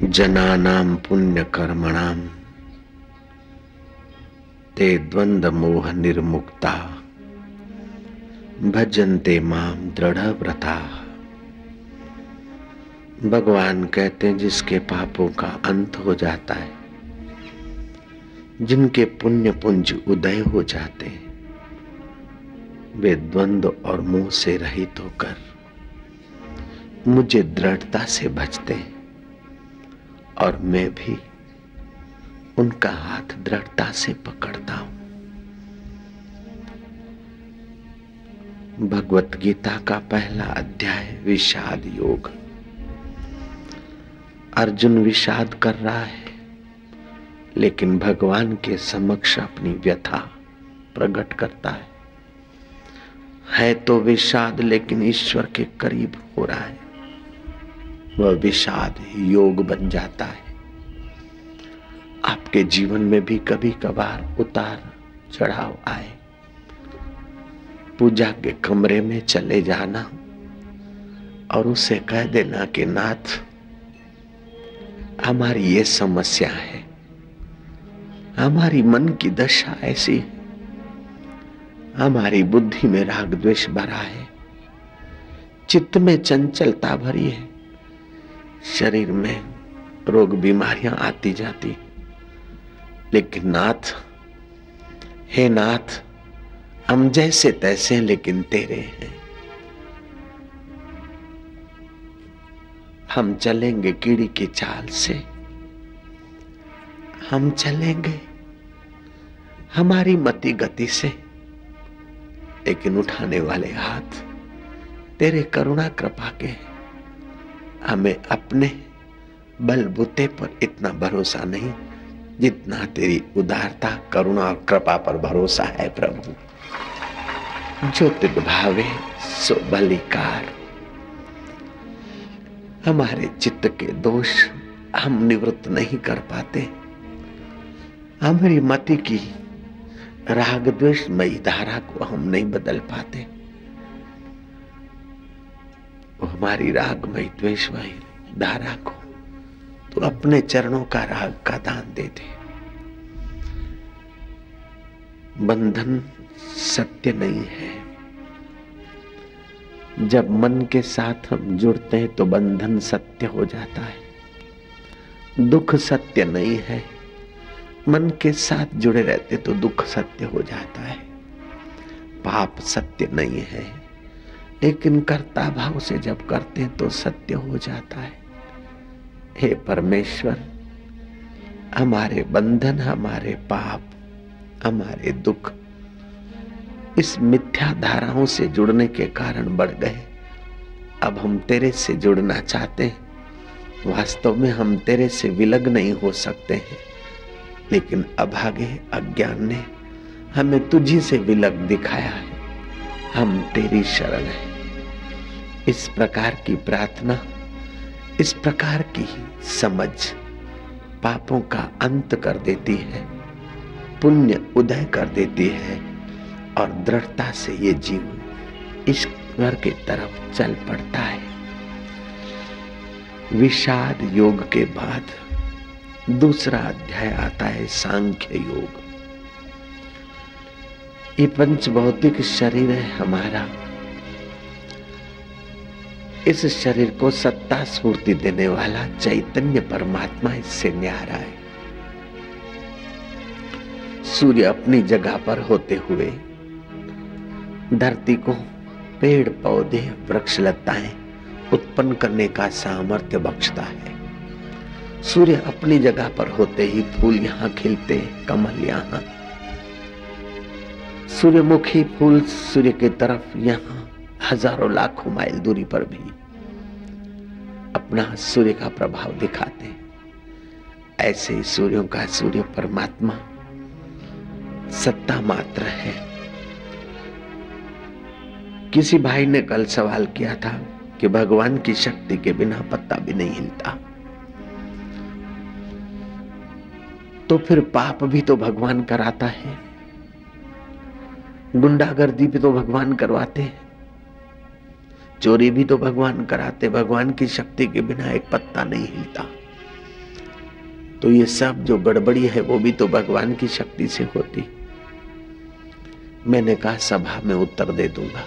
जनानां पुण्यकर्मणां। ते द्वंद मोह निर्मुक्ता भजन्ते माम दृढ़ व्रता भगवान कहते हैं, जिसके पापों का अंत हो जाता है, जिनके पुण्य पुंज उदय हो जाते हैं, वे द्वंद्व और मोह से रहित होकर मुझे दृढ़ता से भजते हैं। और मैं भी उनका हाथ दृढ़ता से पकड़ता हूँ। भगवत गीता का पहला अध्याय विषाद योग। अर्जुन विषाद कर रहा है, लेकिन भगवान के समक्ष अपनी व्यथा प्रकट करता है। है तो विषाद, लेकिन ईश्वर के करीब हो रहा है। वह विषाद योग बन जाता है। आपके जीवन में भी कभी कभार उतार चढ़ाव आए। पूजा के कमरे में चले जाना और उसे कह देना कि नाथ, हमारी ये समस्या है। हमारी मन की दशा ऐसी है। हमारी बुद्धि में राग द्वेष भरा है। चित्त में चंचलता भरी है। शरीर में रोग बीमारियाँ आती जाती। लेकिन नाथ, हे नाथ, हम जैसे तैसे लेकिन तेरे हैं। हम चलेंगे कीड़ी की चाल से। हम चलेंगे हमारी मति गति से। लेकिन उठाने वाले हाथ तेरे करुणा कृपा के हमें अपने बलबूते पर इतना भरोसा नहीं जितना तेरी उदारता, करुणा और कृपा पर भरोसा है, प्रभु। जो तिद भावे, सो बलिकार। हमारे चित्त के दोष हम निवृत्त नहीं कर पाते। हमारी मति की राग द्वेष मई धारा को हम नहीं बदल पाते। हमारी रागमय द्वेषमय धारा को तो अपने चरणों का राग का दान दे दे बंधन सत्य नहीं है। जब मन के साथ हम जुड़ते हैं तो बंधन सत्य हो जाता है। दुख सत्य नहीं है। मन के साथ जुड़े रहते तो दुख सत्य हो जाता है। पाप सत्य नहीं है। लेकिन कर्ता भाव से जब करते हैं तो सत्य हो जाता है। हे परमेश्वर, हमारे बंधन, हमारे पाप, हमारे दुख इस मिथ्या धाराओं से जुड़ने के कारण बढ़ गए। अब हम तेरे से जुड़ना चाहते हैं। वास्तव में हम तेरे से विलग नहीं हो सकते हैं। लेकिन अभागे अज्ञान ने हमें तुझी से विलग दिखाया है। हम तेरी शरण है। इस प्रकार की प्रार्थना, इस प्रकार की समझ पापों का अंत कर देती है, पुण्य उदय कर देती है और दृढ़ता से ये जीव ईश्वर की तरफ़ चल पड़ता है। विषाद योग के बाद दूसरा अध्याय आता है सांख्य योग। ये पंच भौतिक शरीर है हमारा। इस शरीर को सत्ता स्फूर्ति देने वाला चैतन्य परमात्मा इससे न्यारा है। सूर्य अपनी जगह पर होते हुए धरती को पेड़, पौधे, वृक्ष, लताएँ उत्पन्न करने का सामर्थ्य बख्शता है। सूर्य अपनी जगह पर होते ही फूल यहाँ खिलते कमल यहाँ। सूर्यमुखी फूल सूर्य की तरफ़ यहाँ हज़ारों लाखों माइल दूरी पर भी अपना सूर्य का प्रभाव दिखाते हैं। ऐसे ही सूर्यों का सूर्य परमात्मा सत्ता मात्र है। किसी भाई ने कल सवाल किया था कि भगवान की शक्ति के बिना पत्ता भी नहीं हिलता। तो फिर पाप भी तो भगवान कराता है। गुंडागर्दी भी तो भगवान करवाते हैं। चोरी भी तो भगवान कराते, भगवान की शक्ति के बिना एक पत्ता नहीं हिलता। तो ये सब जो गड़बड़ी है, वो भी तो भगवान की शक्ति से होती। मैंने कहा, सभा में उत्तर दे दूँगा।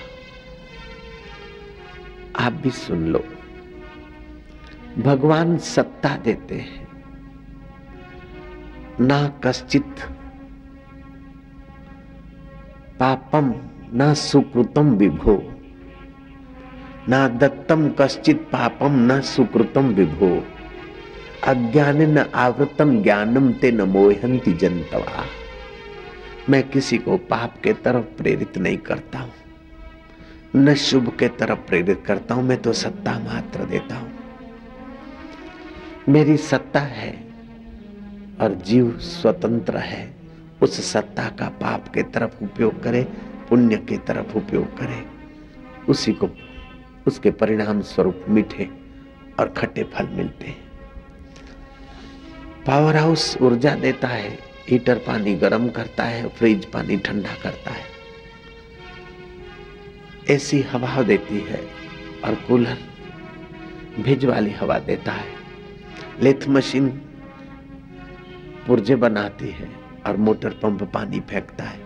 आप भी सुन लो। भगवान सत्ता देते हैं। ना कश्चित पापम, न सुकृतम विभो। न दत्तम कश्चित पापम न सुकृतम विभो। अज्ञान न आवृतम ज्ञानम ते न मोहंती जनतवा। मैं किसी को पाप के तरफ़ प्रेरित नहीं करता हूँ। न शुभ के तरफ़ प्रेरित करता हूँ, मैं तो सत्ता मात्र देता हूँ। मेरी सत्ता है और जीव स्वतंत्र है। उस सत्ता का पाप के तरफ़ उपयोग करे, पुण्य की तरफ़ उपयोग करे। उसी को उसके परिणाम स्वरूप मीठे और खट्टे फल मिलते हैं। पावर हाउस ऊर्जा देता है हीटर पानी गर्म करता है फ्रिज पानी ठंडा करता है। ऐसी हवा देती है और कूलर भिज वाली हवा देता है। लेथ मशीन पुर्जे बनाती है और मोटर पंप पानी फेंकता है।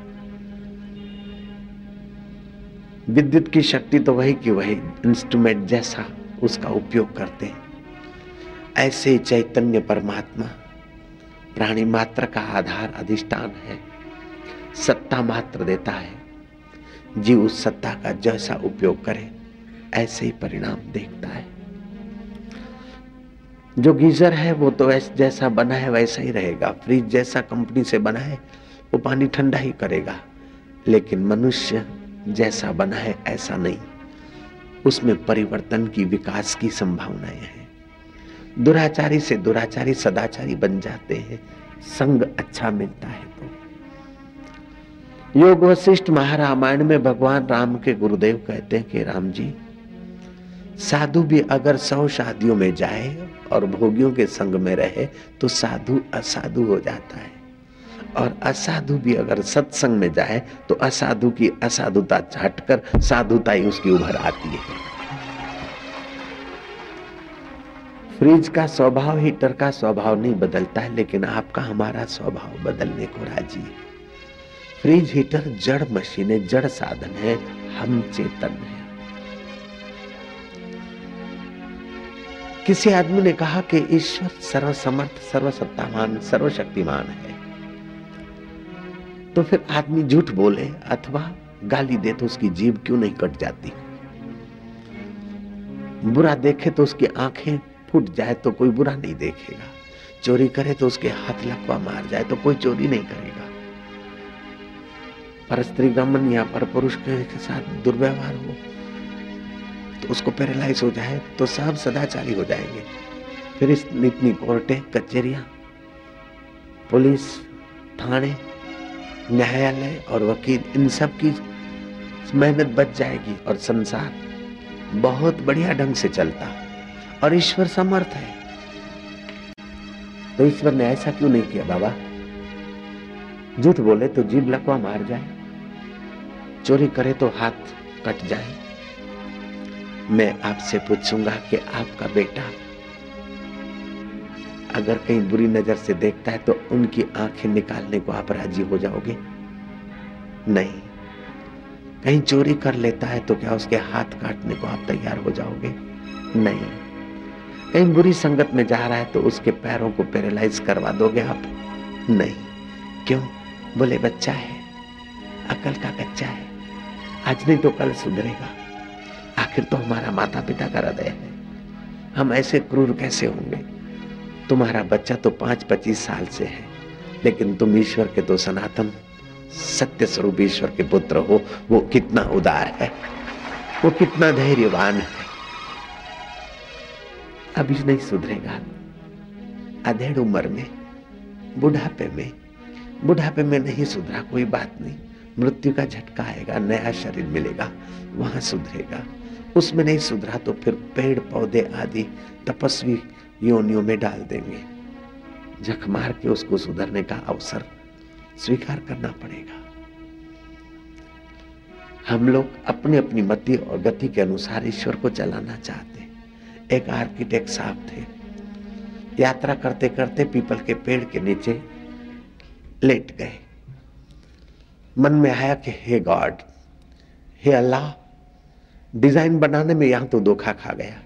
विद्युत की शक्ति तो वही की वही इंस्ट्रूमेंट जैसा उसका उपयोग करते हैं। ऐसे चैतन्य परमात्मा प्राणी मात्र का आधार अधिष्ठान है। सत्ता मात्र देता है। जीव उस सत्ता का जैसा उपयोग करे, ऐसे ही परिणाम देखता है। जो गीजर है, वो तो वैसे जैसा बना है, वैसा ही रहेगा। फ्रिज जैसा कंपनी से बना है, वो पानी ठंडा ही करेगा। लेकिन मनुष्य जैसा बना है, ऐसा नहीं। उसमें परिवर्तन की विकास की संभावनाएँ हैं। दुराचारी से दुराचारी, सदाचारी बन जाते हैं। संग अच्छा मिलता है तो। योग वशिष्ठ महारामायण में भगवान राम के गुरुदेव कहते हैं कि, राम जी, साधु भी अगर सौ शादियों में जाए और भोगियों के संग में रहे तो साधु असाधु हो जाता है। और असाधु भी अगर सत्संग में जाए तो असाधु की असाधुता हटकर साधुता ही उसकी उभर आती है। फ्रिज का स्वभाव हीटर का स्वभाव नहीं बदलता है, लेकिन आपका हमारा स्वभाव बदलने को राज़ी है। फ्रिज हीटर जड़ मशीन है जड़ साधन है, हम चेतन है। किसी आदमी ने कहा कि ईश्वर सर्वसमर्थ सर्वसत्तामान सर्वशक्तिमान है। तो फिर आदमी झूठ बोले अथवा गाली दे तो उसकी जीभ क्यों नहीं कट जाती? बुरा देखे तो उसकी आँखें फूट जाए तो कोई बुरा नहीं देखेगा। चोरी करे तो उसके हाथ लकवा मार जाए तो कोई चोरी नहीं करेगा। पर स्त्री गमन या पर पुरुष के साथ दुर्व्यवहार हो तो उसको पैरालाइज हो जाए तो सब सदाचारी हो जाएँगे। फिर इतनी कोर्टें कचहरिया पुलिस, थाने न्यायालय और वकील, इन सब की मेहनत बच जाएगी और संसार बहुत बढ़िया ढंग से चलता। और ईश्वर समर्थ है। तो ईश्वर ने ऐसा क्यों नहीं किया, बाबा? झूठ बोले तो जीभ लकवा मार जाए। चोरी करे तो हाथ कट जाए। मैं आपसे पूछूँगा कि आपका बेटा अगर कहीं बुरी नज़र से देखता है तो उनकी आँखें निकालने को आप राज़ी हो जाओगे? नहीं। कहीं चोरी कर लेता है तो क्या उसके हाथ काटने को आप तैयार हो जाओगे? नहीं। कहीं बुरी संगत में जा रहा है तो उसके पैरों को पैरालाइज करवा दोगे आप? नहीं। क्यों? बोले, बच्चा है। अकल का कच्चा है। आज नहीं तो कल सुधरेगा। आखिर तो हमारा माता पिता का हृदय है। हम ऐसे क्रूर कैसे होंगे? तुम्हारा बच्चा तो पाँच पच्चीस साल से है, लेकिन तुम ईश्वर के तो सनातन, सत्य स्वरूप ईश्वर के पुत्र हो, वो कितना उदार है, वो कितना धैर्यवान है। अभी नहीं सुधरेगा। अधेड़ उम्र में, बुढ़ापे में बुढ़ापे में नहीं सुधरा कोई बात नहीं। मृत्यु का झटका आएगा, नया शरीर मिलेगा, वहाँ सुधरेगा। उसमें नहीं सुधरा तो फिर पेड़, पौधे आदि, तपस्वी योनियों में डाल देंगे। जख मार के उसको सुधरने का अवसर स्वीकार करना पड़ेगा। हम लोग अपनी अपनी मति और गति के अनुसार ईश्वर को चलाना चाहते एक आर्किटेक्ट साहब थे। यात्रा करते करते पीपल के पेड़ के नीचे लेट गए। मन में आया कि, हे गॉड, हे अल्लाह, डिज़ाइन बनाने में यहाँ तो धोखा खा गया।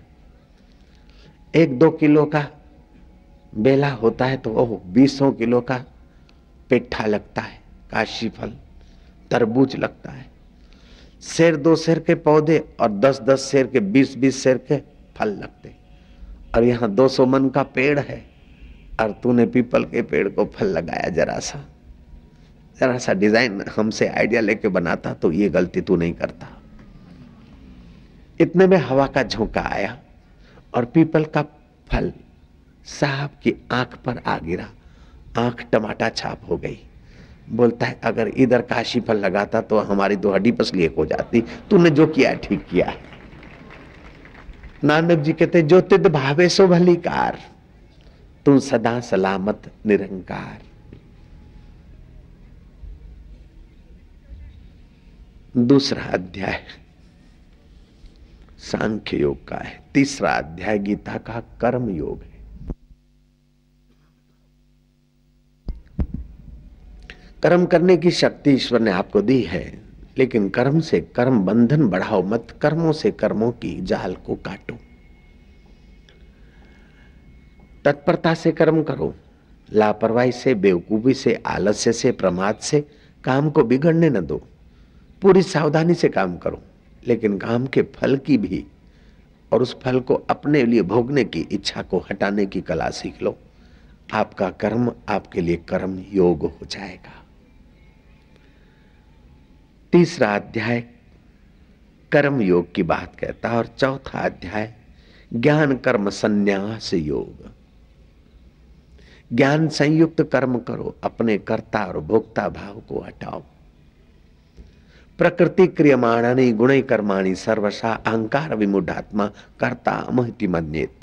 एक दो किलो का बेला होता है तो ओह, बीसों किलो का पेठा लगता है, काशी फल, तरबूज लगता है। शेर दो शेर के पौधे और दस दस शेर के बीस बीस शेर के फल लगते और यहाँ दो सौ मन का पेड़ है, और तूने पीपल के पेड़ को फल लगाया जरा सा। जरा सा डिज़ाइन हमसे आइडिया लेके बनाता तो ये गलती तू नहीं करता। इतने में हवा का झोंका आया। और पीपल का फल साहब की आँख पर आ गिरा। आँख टमाटा छाप हो गई। बोलता है, अगर इधर काशी फल लगाता तो हमारी दो हड्डी पसली एक हो जाती। तूने जो किया ठीक किया है। नानक जी कहते, जो तिद भावे सो भली कार तू सदा सलामत निरंकार। दूसरा अध्याय। सांख्य योग का है। तीसरा अध्याय गीता का कर्म योग है। कर्म करने की शक्ति ईश्वर ने आपको दी है, लेकिन कर्म से कर्म बंधन बढ़ाओ मत, कर्मों से कर्मों की जाल को काटो। तत्परता से कर्म करो, लापरवाही से, बेवकूफ़ी से, आलस्य से, प्रमाद से, काम को बिगड़ने न दो। पूरी सावधानी से काम करो। लेकिन काम के फल की भी और उस फल को अपने लिए भोगने की इच्छा को हटाने की कला सीख लो। आपका कर्म आपके लिए कर्म योग हो जाएगा। तीसरा अध्याय, कर्म योग की बात कहता है और चौथा अध्याय, ज्ञान कर्म संन्यास योग। ज्ञान संयुक्त कर्म करो, अपने कर्ता और भोक्ता भाव को हटाओ। प्रकृति क्रियमाणानी गुण कर्माणी सर्वशा अहंकार विमुढ़ात्मा, करता महति मन्येत।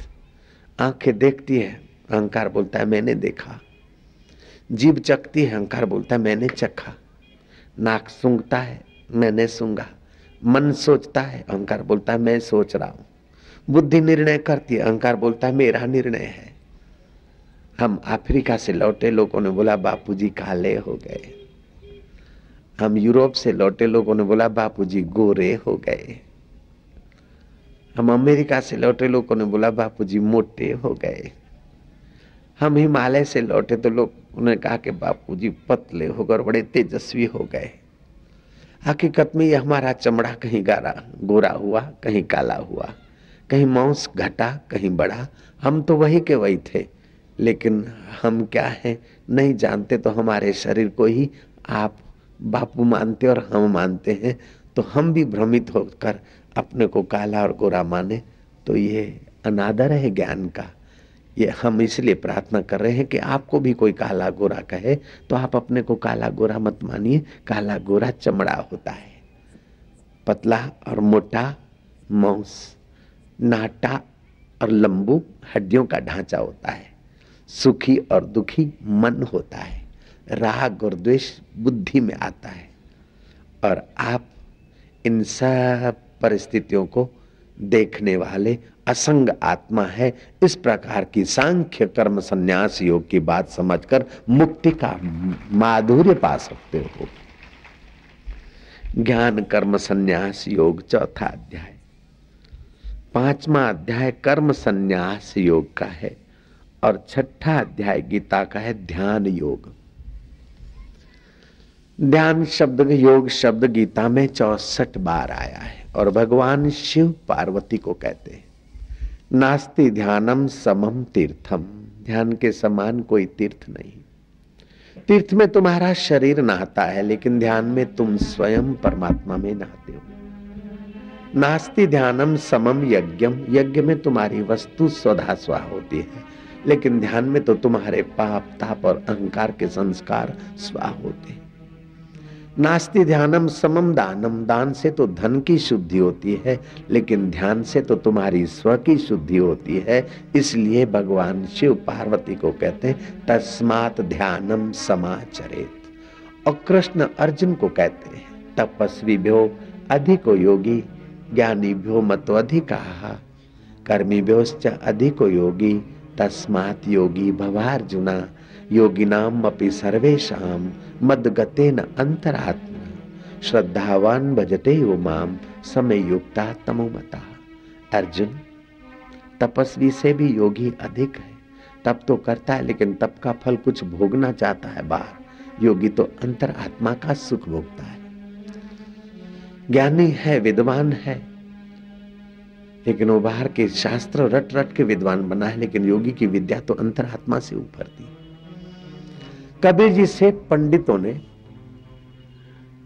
आँखें देखती है, अहंकार बोलता है, मैंने देखा। जीव चखती है, अहंकार बोलता है, मैंने चखा। नाक सूंघता है, मैंने सूंघा। मन सोचता है, अहंकार बोलता है, मैं सोच रहा हूँ। बुद्धि निर्णय करती है, अहंकार बोलता है, मेरा निर्णय है। हम अफ्रीका से लौटे, लोगों ने बोला, बापूजी, काले हो गए। हम यूरोप से लौटे लोगों ने बोला, बापूजी, गोरे हो गए। हम अमेरिका से लौटे लोगों ने बोला, बापूजी, मोटे हो गए। हम हिमालय से लौटे तो लोग ने कहा कि, बापूजी, पतले हो गए बड़े तेजस्वी हो गए। हकीकत में ये हमारा चमड़ा कहीं गारा, गोरा हुआ, कहीं काला हुआ, कहीं मांस घटा, कहीं बढ़ा हम तो वही के वही थे, लेकिन हम क्या हैं, नहीं जानते तो हमारे शरीर को ही आप बापू मानते और हम मानते हैं तो हम भी भ्रमित होकर अपने को काला और गोरा माने तो ये अनादर है ज्ञान का। ये हम इसलिए प्रार्थना कर रहे हैं कि आपको भी कोई काला गोरा कहे तो आप अपने को काला गोरा मत मानिए, काला गोरा चमड़ा होता है। पतला और मोटा मांस, नाटा और लंबू हड्डियों का ढांचा होता है। सुखी और दुखी मन होता है। राग और द्वेष बुद्धि में आता है। और आप इन सब परिस्थितियों को देखने वाले असंग आत्मा है। इस प्रकार की सांख्य कर्म संन्यास योग की बात समझकर मुक्ति का माधुर्य पा सकते हो। ज्ञान कर्म संन्यास योग चौथा अध्याय। पांचवा अध्याय कर्म संन्यास योग का है और छठा अध्याय गीता का है ध्यान योग। ध्यान शब्द योग शब्द गीता में चौसठ बार आया है और भगवान शिव पार्वती को कहते हैं, नास्ति ध्यानम समम तीर्थम। ध्यान के समान कोई तीर्थ नहीं। तीर्थ में तुम्हारा शरीर नहाता है, लेकिन ध्यान में तुम स्वयं परमात्मा में नहाते हो। नास्ति ध्यानम समम यज्ञम। यज्ञ में तुम्हारी वस्तु स्वधा स्वा होती है, लेकिन ध्यान में तो तुम्हारे पाप, ताप और अहंकार के संस्कार स्वा होते हैं। नास्ति ध्यानम समम दानम। दान से तो धन की शुद्धि होती है, लेकिन ध्यान से तो तुम्हारी स्व की शुद्धि होती है। इसलिए भगवान शिव पार्वती को कहते हैं, तस्मात ध्यानम समाचरित। और कृष्ण अर्जुन को कहते हैं तपस्वी भ्यो अधिको योगी ज्ञानी भ्यो मतो अधिका। कर्मी भ्योश्च अधिको योगी, तस्मात योगी भवार्जुना। योगिनाम अपि सर्वेशाम मदगते न अंतरात्मा। श्रद्धावान भजते वो माम समय युक्ता तमोमता अर्जुन, तपस्वी से भी योगी अधिक है। तप तो करता है, लेकिन तप का फल कुछ भोगना चाहता है बाहर। योगी तो अंतर आत्मा का सुख भोगता है। ज्ञानी है, विद्वान है। लेकिन वो बाहर के शास्त्र रट रट के विद्वान बना है, लेकिन योगी की विद्या तो अंतर आत्मा से ऊपर थी। कबीर जी से पंडितों ने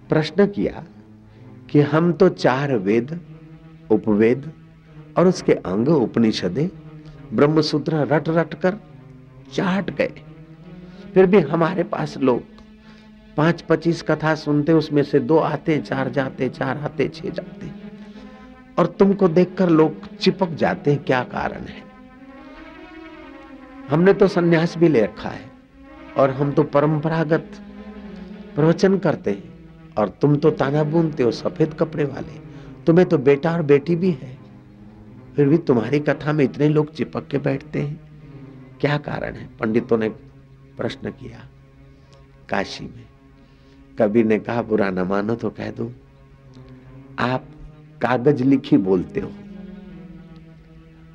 प्रश्न किया कि हम तो चार वेद, उपवेद और उसके अंग उपनिषदे ब्रह्मसूत्र रट रट कर चाट गए। फिर भी हमारे पास लोग पाँच पच्चीस कथा सुनते, उसमें से दो आते, चार जाते, चार आते, छह जाते। और तुमको देखकर लोग चिपक जाते हैं, क्या कारण है? हमने तो सन्यास भी ले रखा है। और हम तो परंपरागत प्रवचन करते हैं। और तुम तो ताना बुनते हो, सफ़ेद कपड़े वाले। तुम्हें तो बेटा और बेटी भी है। फिर भी तुम्हारी कथा में इतने लोग चिपक के बैठते हैं। क्या कारण है? पंडितों ने प्रश्न किया काशी में। कबीर ने कहा, बुरा न मानो तो कह दो। आप कागज़ लिखी बोलते हो।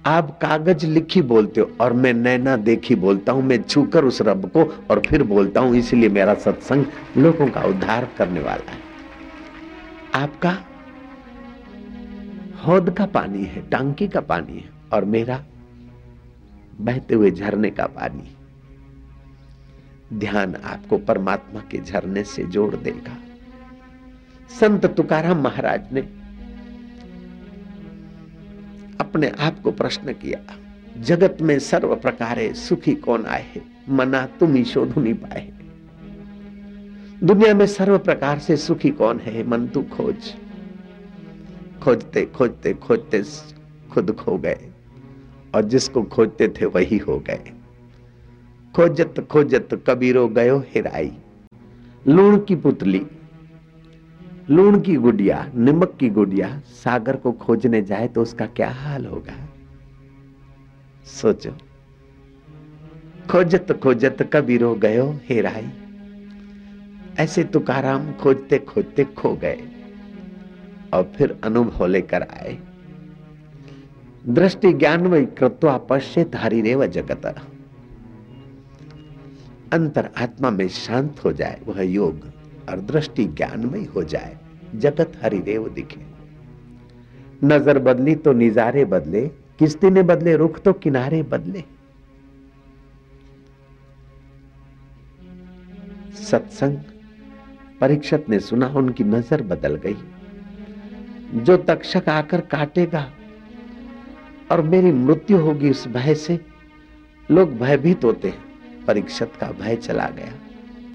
आप कागज़ लिखी बोलते हो और मैं नैना देखी बोलता हूँ, मैं छूकर उस रब को और फिर बोलता हूँ, इसलिए मेरा सत्संग लोगों का उद्धार करने वाला है। आपका हौद का पानी है, टांकी का पानी है और मेरा बहते हुए झरने का पानी ध्यान आपको परमात्मा के झरने से जोड़ देगा। संत तुकाराम महाराज ने अपने आप को प्रश्न किया, जगत में सर्व प्रकारे सुखी कौन आए है? मना तुम ही शोधु नहीं पाए दुनिया में सर्व प्रकार से सुखी कौन है? मन तू खोज। खोजते खोजते खोजते खुद खो गए, और जिसको खोजते थे वही हो गए। खोजत खोजत कबीरो गयो हिराई, लूण की पुतली लूण की गुडिया, निमक की गुडिया सागर को खोजने जाए तो उसका क्या हाल होगा? सोचो। खोजत खोजत कबीरो गयो हेराई ऐसे तुकाराम खोजते खोजते खो गए और फिर अनुभव लेकर आए। दृष्टि ज्ञान में कृत्वा पश्चित हरिदेव जगत। अंतर आत्मा में शांत हो जाए, वह योग। और दृष्टि ज्ञान में हो जाए, जगत हरिदेव दिखे। नज़र बदली तो निजारे बदले, किस्ती ने बदले, रुख तो किनारे बदले। सत्संग परीक्षत ने सुना, उनकी नज़र बदल गई। जो तक्षक आकर काटेगा, और मेरी मृत्यु होगी उस भय से, लोग भयभीत होते हैं परीक्षत का भय चला गया।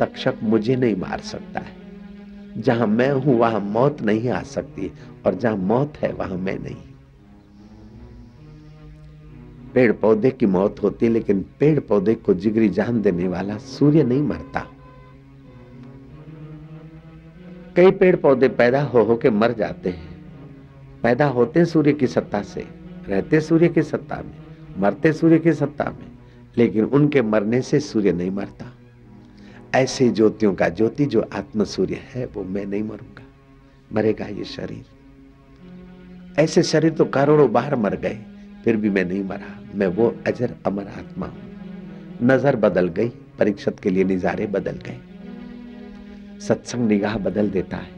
तक्षक मुझे नहीं मार सकता है। जहाँ मैं हूँ, वहाँ मौत नहीं आ सकती और जहाँ मौत है, वहाँ मैं नहीं। पेड़ पौधे की मौत होती, लेकिन पेड़ पौधे को जिगरी जान देने वाला सूर्य नहीं मरता। कई पेड़ पौधे पैदा हो हो के मर जाते हैं। पैदा होते सूर्य की सत्ता से, रहते सूर्य की सत्ता में, मरते सूर्य की सत्ता में, लेकिन उनके मरने से सूर्य नहीं मरता। ऐसे ज्योतियों का, ज्योति जो आत्म सूर्य है, वो मैं नहीं मरूँगा। मरेगा ये शरीर। ऐसे शरीर तो करोड़ों बार मर गए, फिर भी मैं नहीं मरा। मैं वो अजर अमर आत्मा हूँ। नज़र बदल गई, परीक्षत के लिए निजारे बदल गए। सत्संग निगाह बदल देता है।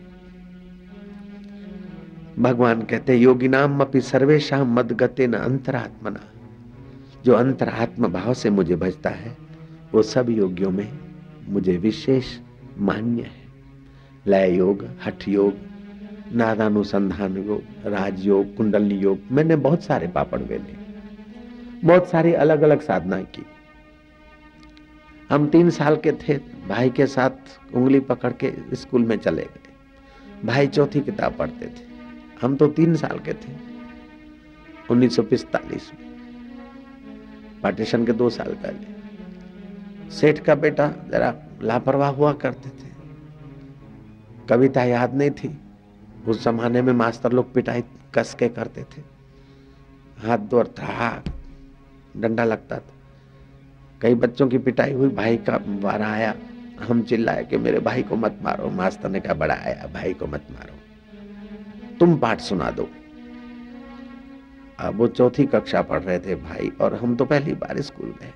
भगवान कहते योगी नाम अपनी सर्वेशा मद गते न अंतरात्मना। जो अंतरात्म भाव से मुझे भजता है, वो सब योगियों में मुझे विशेष मान्य है। लय योग, हठ योग, नादानुसंधान योग राजयोग कुंडलनी योग, मैंने बहुत सारे पापड़ वेले। बहुत सारी अलग अलग साधना की। हम तीन साल के थे, भाई के साथ उंगली पकड़ के स्कूल में चले गए। भाई चौथी किताब पढ़ते थे। हम तो तीन साल के थे। 1945 में। पार्टीशन के दो साल पहले। सेठ का बेटा जरा लापरवाह हुआ करते थे। कविता याद नहीं थी। उस जमाने में मास्टर लोग पिटाई कस के करते थे। हाथ दौड़ था डंडा लगता था। कई बच्चों की पिटाई हुई, भाई का बार आया। हम चिल्लाए कि मेरे भाई को मत मारो। मास्टर ने कहा, बड़ा आया, भाई को मत मारो। तुम पाठ सुना दो। अब वो चौथी कक्षा पढ़ रहे थे भाई, और हम तो पहली बार स्कूल गए।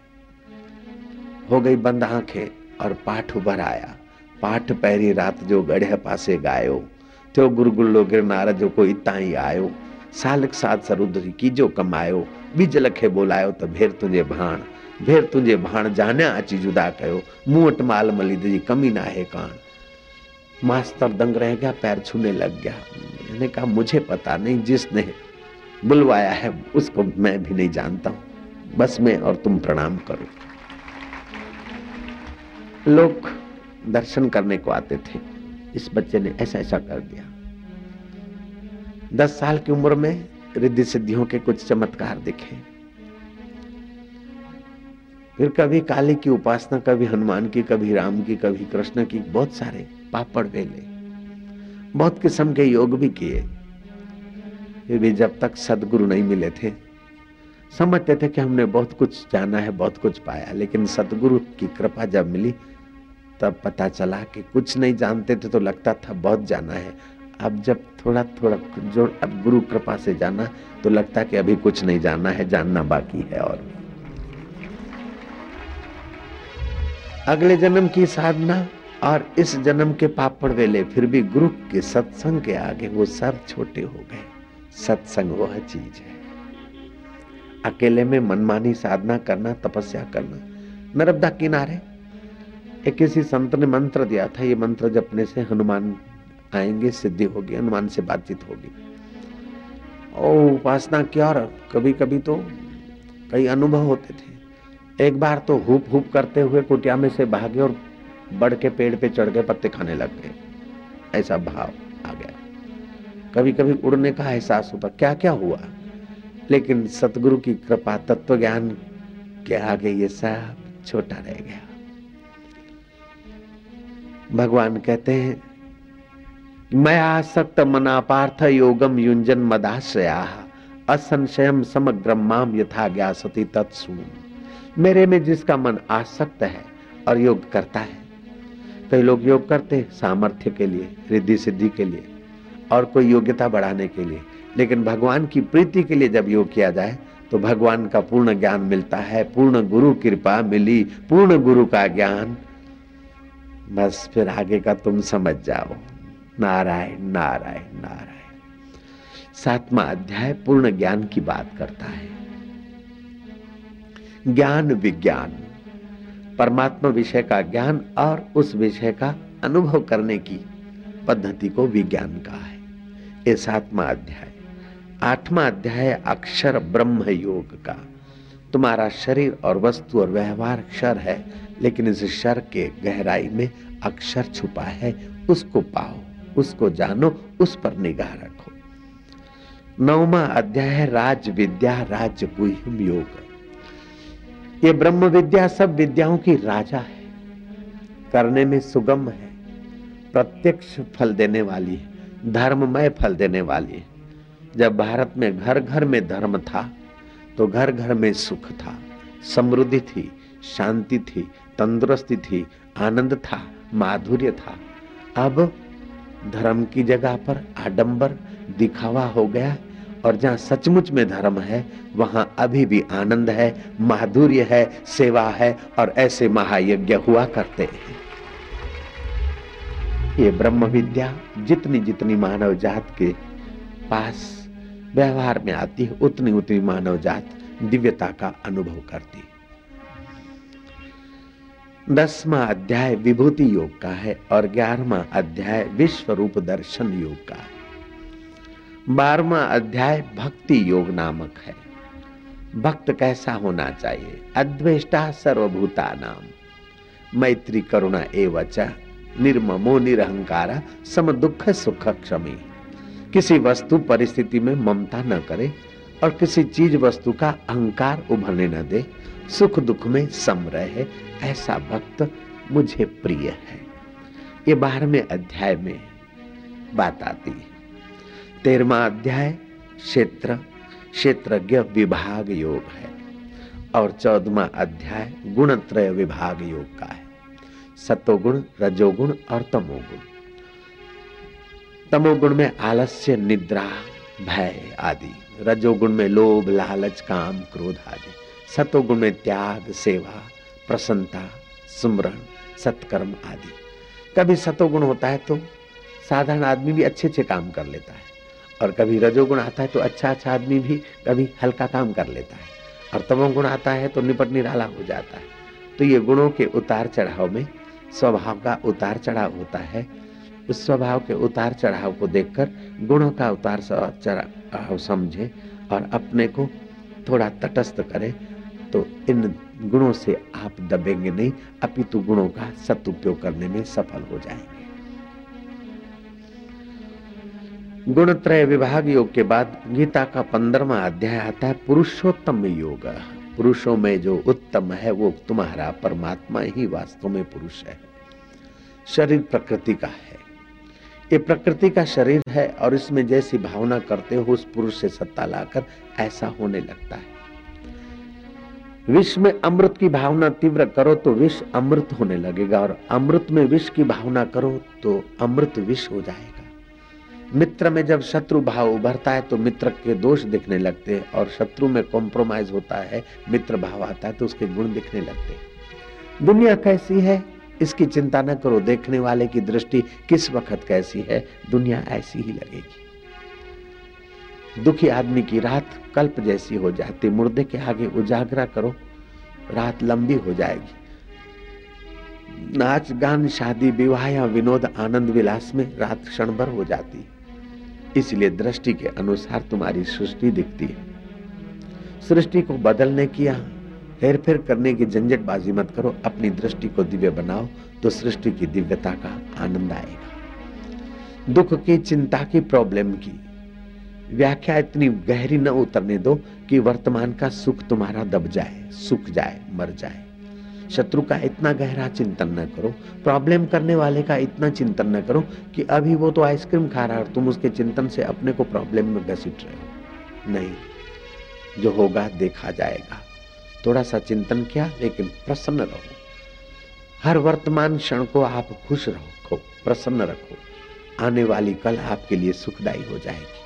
हो गई बंद आँखें और पाठ उभर आया। पाठ पैरी रात जो गढ़े पासे गायो, त्यो गुरगुल्लो गिरनार जो कोई ताई आयो। सालक साथ सरुद्री की जो कमायो, बीज लखे बोलायो तो भेर तुझे भाण। भेर तुझे भाण जाने आची जुदा कयो मुंहट माल मलिद जी कमी ना है कान मास्टर दंग रह गया, पैर छूने लग गया। मैंने कहा, मुझे पता नहीं जिसने बुलवाया है, उसको मैं भी नहीं जानता हूँ। बस मैं और तुम प्रणाम करो। लोग दर्शन करने को आते थे। इस बच्चे ने ऐसा ऐसा कर दिया। दस साल की उम्र में रिद्धि सिद्धियों के कुछ चमत्कार दिखे। फिर कभी काली की उपासना, कभी हनुमान की, कभी राम की, कभी कृष्ण की, बहुत सारे पापड़ वेले। बहुत किस्म के योग भी किए। फिर भी जब तक सदगुरु नहीं मिले थे, समझते थे कि हमने बहुत कुछ जाना है, बहुत कुछ पाया, लेकिन सदगुरु की कृपा जब मिली तब पता चला कि कुछ नहीं जानते थे तो लगता था बहुत जाना है। अब जब थोड़ा थोड़ा जो अब गुरु कृपा से जाना तो लगता कि अभी कुछ नहीं जाना है, जानना बाकी है और। अगले जन्म की साधना और इस जन्म के पापड़ वेले, फिर भी गुरु के सत्संग के आगे वो सब छोटे हो गए। सत्संग वह चीज़ है। अकेले में मनमानी साधना करना, तपस्या करना, नर्मदा किनारे एक किसी संत ने मंत्र दिया था, ये मंत्र जपने से हनुमान आएँगे, सिद्धि होगी, हनुमान से बातचीत होगी। और उपासना किया और कभी कभी तो कई अनुभव होते थे। एक बार तो हुप हुप करते हुए कुटिया में से भागे और बढ़ के पेड़ पे चढ़ के पत्ते खाने लग गए। ऐसा भाव आ गया। कभी कभी उड़ने का एहसास होता क्या क्या हुआ? लेकिन सतगुरु की कृपा तत्व ज्ञान के आगे ये सब छोटा रह गया। भगवान कहते हैं, मैं आसक्त मना पार्थ योगम युंजन मदाश्रया असंशयम समग्र माम यथा सती तत्सु मेरे में जिसका मन आसक्त है और योग करता है, कई लोग योग करते हैं सामर्थ्य के लिए, रिद्धि सिद्धि के लिए और कोई योग्यता बढ़ाने के लिए। लेकिन भगवान की प्रीति के लिए जब योग किया जाए तो भगवान का पूर्ण ज्ञान मिलता है, पूर्ण गुरु कृपा मिली, पूर्ण गुरु का ज्ञान बस फिर आगे का तुम समझ जाओ। नारायण नारायण नारायण। सातवा अध्याय पूर्ण ज्ञान की बात करता है। ज्ञान विज्ञान। परमात्मा विषय का ज्ञान और उस विषय का अनुभव करने की पद्धति को विज्ञान कहा है। ये सातवा अध्याय। आठवां अध्याय अक्षर ब्रह्म योग का। तुम्हारा शरीर और वस्तु और व्यवहार क्षर है लेकिन इस शर के गहराई में अक्षर छुपा है, उसको पाओ, उसको जानो, उस पर निगाह रखो। नौमा अध्याय राज विद्या, राज गुह्यम योग। ये ब्रह्म विद्या सब विद्याओं की राजा है। करने में सुगम है, प्रत्यक्ष फल देने वाली है, धर्ममय फल देने वाली है। जब भारत में घर घर में धर्म था तो घर घर में सुख था, समृद्धि थी, शांति थी तंदुरुस्ती थी, आनंद था, माधुर्य था। अब धर्म की जगह पर आडंबर, दिखावा हो गया और जहाँ सचमुच में धर्म है, वहाँ अभी भी आनंद है, माधुर्य है, सेवा है और ऐसे महायज्ञ हुआ करते हैं। ये ब्रह्म विद्या जितनी जितनी मानव जात के पास व्यवहार में आती है, उतनी उतनी मानव जात दिव्यता का अनुभव करती है। दसवा अध्याय विभूति योग का है और ग्यारहवा अध्याय विश्व रूप दर्शन योग का है। बारहवा अध्याय भक्ति योग नामक है। भक्त कैसा होना चाहिए? अद्वेष्टा सर्वभूता नाम मैत्री करुणा एवच, निर्ममो निरहंकार, सम दुख सुख क्षमी। किसी वस्तु परिस्थिति में ममता न करे और किसी चीज़ वस्तु का अहंकार उभरने न दे। सुख दुख में सम रहे, ऐसा भक्त मुझे प्रिय है। ये बारहवें अध्याय में बात आती है। तेरहवा अध्याय, क्षेत्र, क्षेत्रज्ञ विभाग योग है। और चौदवा अध्याय, गुणत्रय विभाग योग का है। सतोगुण, रजोगुण और तमोगुण। तमोगुण में आलस्य, निद्रा, भय आदि, रजोगुण में लोभ, लालच, काम, क्रोध आदि। सतोगुण में त्याग सेवा, प्रसन्नता, सुमरण, सत्कर्म आदि। कभी सतोगुण होता है तो साधारण आदमी भी अच्छे अच्छे काम कर लेता है। और कभी रजोगुण आता है तो अच्छा अच्छा आदमी भी कभी हल्का काम कर लेता है। और तमोगुण आता है तो निपट निराला हो जाता है। तो ये गुणों के उतार चढ़ाव में स्वभाव का उतार चढ़ाव होता है। उस स्वभाव के उतार चढ़ाव को देखकर गुणों का उतार चढ़ाव समझे और अपने को थोड़ा तटस्थ करे। तो इन गुणों से आप दबेंगे नहीं, अपितु गुणों का सदुपयोग करने में सफल हो जाएँगे। गुण गुणत्रय विभाग योग के बाद गीता का पंद्रवा अध्याय आता है, पुरुषोत्तम योग। पुरुषों में जो उत्तम है, वो तुम्हारा परमात्मा ही वास्तव में पुरुष है। शरीर प्रकृति का है। ये प्रकृति का शरीर है और इसमें जैसी भावना करते हो, उस पुरुष से सत्ता लाकर ऐसा होने लगता है। विष में अमृत की भावना तीव्र करो तो विष अमृत होने लगेगा, और अमृत में विष की भावना करो तो अमृत विष हो जाएगा। मित्र में जब शत्रु भाव उभरता है तो मित्र के दोष दिखने लगते हैं, और शत्रु में कॉम्प्रोमाइज होता है, मित्र भाव आता है तो उसके गुण दिखने लगते हैं। दुनिया कैसी है? इसकी चिंता न करो, देखने वाले की दृष्टि किस वक्त कैसी है? दुनिया ऐसी ही लगेगी। दुखी आदमी की रात कल्प जैसी हो जाती। मुर्दे के आगे उजागरा करो, रात लंबी हो जाएगी। नाच गान, शादी, विवाह या विनोद, आनंद विलास में रात क्षण भर हो जाती। इसलिए दृष्टि के अनुसार तुम्हारी सृष्टि दिखती है। सृष्टि को बदलने की हेर फेर करने की झंझटबाजी मत करो। अपनी दृष्टि को दिव्य बनाओ तो सृष्टि की दिव्यता का आनंद आएगा। दुख की, चिंता की, प्रॉब्लम की व्याख्या इतनी गहरी न उतरने दो कि वर्तमान का सुख तुम्हारा दब जाए, सुख जाए, मर जाए। शत्रु का इतना गहरा चिंतन न करो, प्रॉब्लम करने वाले का इतना चिंतन न करो कि अभी वो तो आइसक्रीम खा रहा है और तुम उसके चिंतन से अपने को प्रॉब्लम में घसीट रहे हो। नहीं, जो होगा देखा जाएगा। थोड़ा सा चिंतन किया, लेकिन प्रसन्न रहो। हर वर्तमान क्षण को आप खुश रखो प्रसन्न रखो। आने वाली कल आपके लिए सुखदायी हो जाएगी।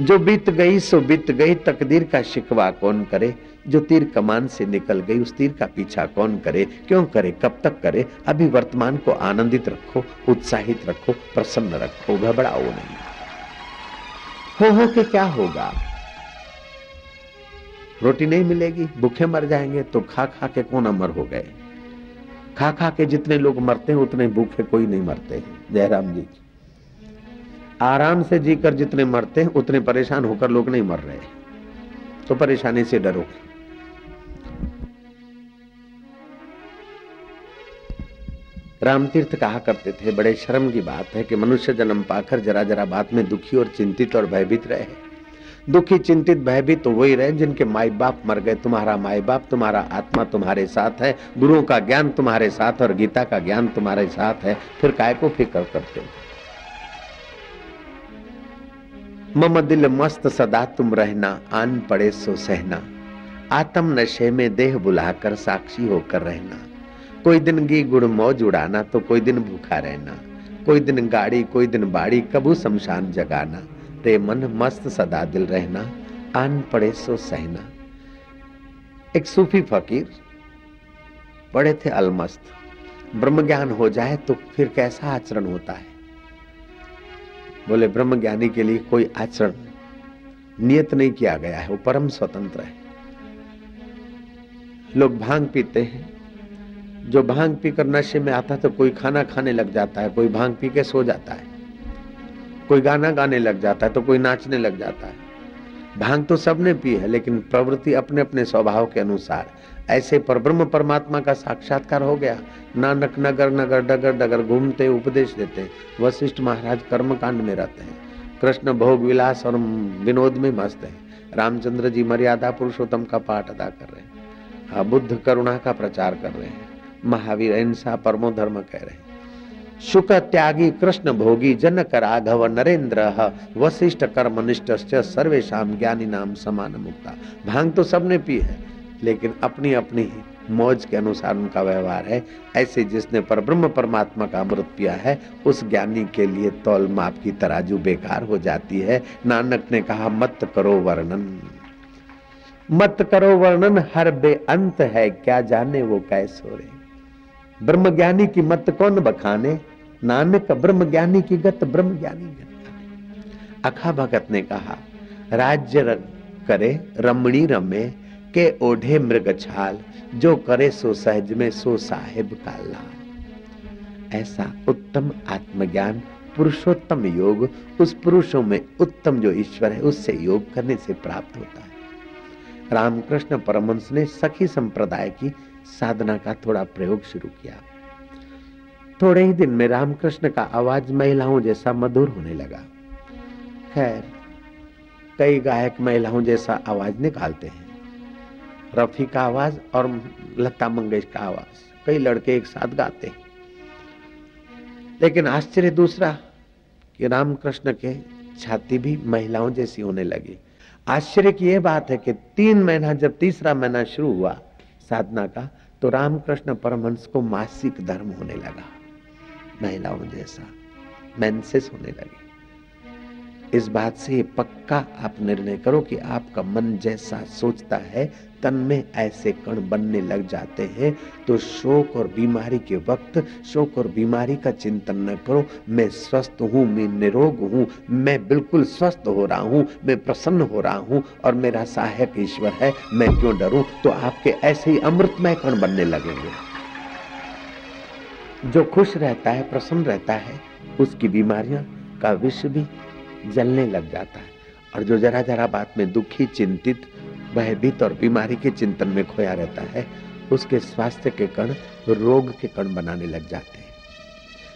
जो बीत गई, सो बीत गई। तकदीर का शिकवा कौन करे? जो तीर कमान से निकल गई, उस तीर का पीछा कौन करे? क्यों करे? कब तक करे? अभी वर्तमान को आनंदित रखो, उत्साहित रखो, प्रसन्न रखो, घबराओ नहीं। हो हो के क्या होगा? रोटी नहीं मिलेगी, भूखे मर जाएँगे तो खा खा के कौन अमर हो गए? खा खा के जितने लोग मरते हैं, उतने भूखे कोई नहीं मरते जयराम जी। आराम से जीकर जितने मरते हैं, उतने परेशान होकर लोग नहीं मर रहे। तो परेशानी से डरो। रामतीर्थ कहा करते थे, बड़े शर्म की बात है कि मनुष्य जन्म पाकर जरा जरा बात में दुखी और चिंतित और भयभीत रहे। दुखी, चिंतित, भयभीत तो वही रहे जिनके माई बाप मर गए। तुम्हारा माई बाप तुम्हारा आत्मा तुम्हारे साथ है। गुरुओं का ज्ञान तुम्हारे साथ और गीता का ज्ञान तुम्हारे साथ है। फिर काय को फ़िक्र करते हो? मम दिल मस्त सदा तुम रहना, आन पड़े सो सहना। आत्म नशे में देह बुलाकर साक्षी होकर रहना। कोई दिन गी गुड़ मौज उड़ाना तो कोई दिन भूखा रहना। कोई दिन गाड़ी, कोई दिन बाड़ी, कबू शमशान जगाना। रे मन मस्त सदा दिल रहना, आन पड़े सो सहना। एक सूफी फकीर, पढ़े थे अलमस्त। ब्रह्म ज्ञान हो जाए तो फिर कैसा आचरण होता है? बोले ब्रह्म ज्ञानी के लिए कोई आचरण नियत नहीं किया गया है, वो परम स्वतंत्र है। लोग भाँग पीते हैं। जो भाँग पीकर नशे में आता है तो कोई खाना खाने लग जाता है, कोई भाँग पी के सो जाता है। कोई गाना गाने लग जाता है तो कोई नाचने लग जाता है। भाँग तो सबने पी है, लेकिन प्रवृत्ति अपने अपने स्वभाव के अनुसार ऐसे पर ब्रह्म परमात्मा का साक्षात्कार हो गया। नानक नगर नगर डगर डगर घूमते उपदेश देते। वशिष्ठ महाराज कर्म कांड में रहते हैं। कृष्ण भोग विलास और विनोद में मस्त है। रामचंद्र जी मर्यादा पुरुषोत्तम का पाठ अदा कर रहे हैं। हाँ, बुद्ध करुणा का प्रचार कर रहे हैं। महावीर अहिंसा परमो धर्म कह रहे हैं। शुक त्यागी कृष्ण भोगी जनक राघव नरेंद्र वशिष्ठ कर्मनिष्ठ सर्वेशम ज्ञानी नाम समान मुक्ता। भाँग तो सबने पी है। लेकिन अपनी अपनी मौज के अनुसार उनका व्यवहार है। ऐसे जिसने पर ब्रह्म परमात्मा का अमृत पिया है, उस ज्ञानी के लिए तौल माप की तराजू बेकार हो जाती है। नानक ने कहा, मत करो वर्णन। मत करो वर्णन, हर बेअंत है। क्या जाने वो कैसो रे ब्रह्म ज्ञानी की मत कौन बखाने? नानक ब्रह्म ज्ञानी की गत, ब्रह्म ज्ञानी अखा भगत ने कहा, राज्य करे, रमणी रमे के ओढ़े मृग छाल, जो करे सो सहज में सो साहेब का लाल। ऐसा उत्तम आत्मज्ञान, पुरुषोत्तम योग, उस पुरुषों में उत्तम जो ईश्वर है, उससे योग करने से प्राप्त होता है। रामकृष्ण परमंश ने सखी संप्रदाय की साधना का थोड़ा प्रयोग शुरू किया। थोड़े ही दिन में रामकृष्ण का आवाज़ महिलाओं जैसा मधुर होने लगा। खैर, कई गायक महिलाओं जैसा आवाज़ निकालते हैं। रफी का आवाज़ और लता मंगेश का आवाज़। कई लड़के एक साथ गाते हैं। लेकिन आश्चर्य दूसरा कि रामकृष्ण के छाती भी महिलाओं जैसी होने लगी। आश्चर्य की यह बात है कि तीन महीना जब तीसरा महीना शुरू हुआ साधना का तो रामकृष्ण परमहंस को मासिक धर्म होने लगा। महिलाओं जैसा मेंसेस होने लगे। इस बात से पक्का आप निर्णय करो कि आपका मन जैसा सोचता है तन में ऐसे कण बनने लग जाते हैं तो शोक और बीमारी के वक्त शोक और बीमारी का चिंतन न करो। मैं स्वस्थ हूँ, मैं निरोग हूँ, मैं बिल्कुल स्वस्थ हो रहा हूँ, मैं प्रसन्न हो रहा हूँ और मेरा सहायक ईश्वर है, मैं क्यों डरूं? तो आपके ऐसे ही अमृतमय कण बनने लगेंगे। जो खुश रहता है, प्रसन्न रहता है, उसकी बीमारियाँ का विष भी जलने लग जाता है। और जो जरा जरा बात में दुखी, चिंतित भयभीत और बीमारी के चिंतन में खोया रहता है, उसके स्वास्थ्य के कण रोग के कण बनाने लग जाते हैं।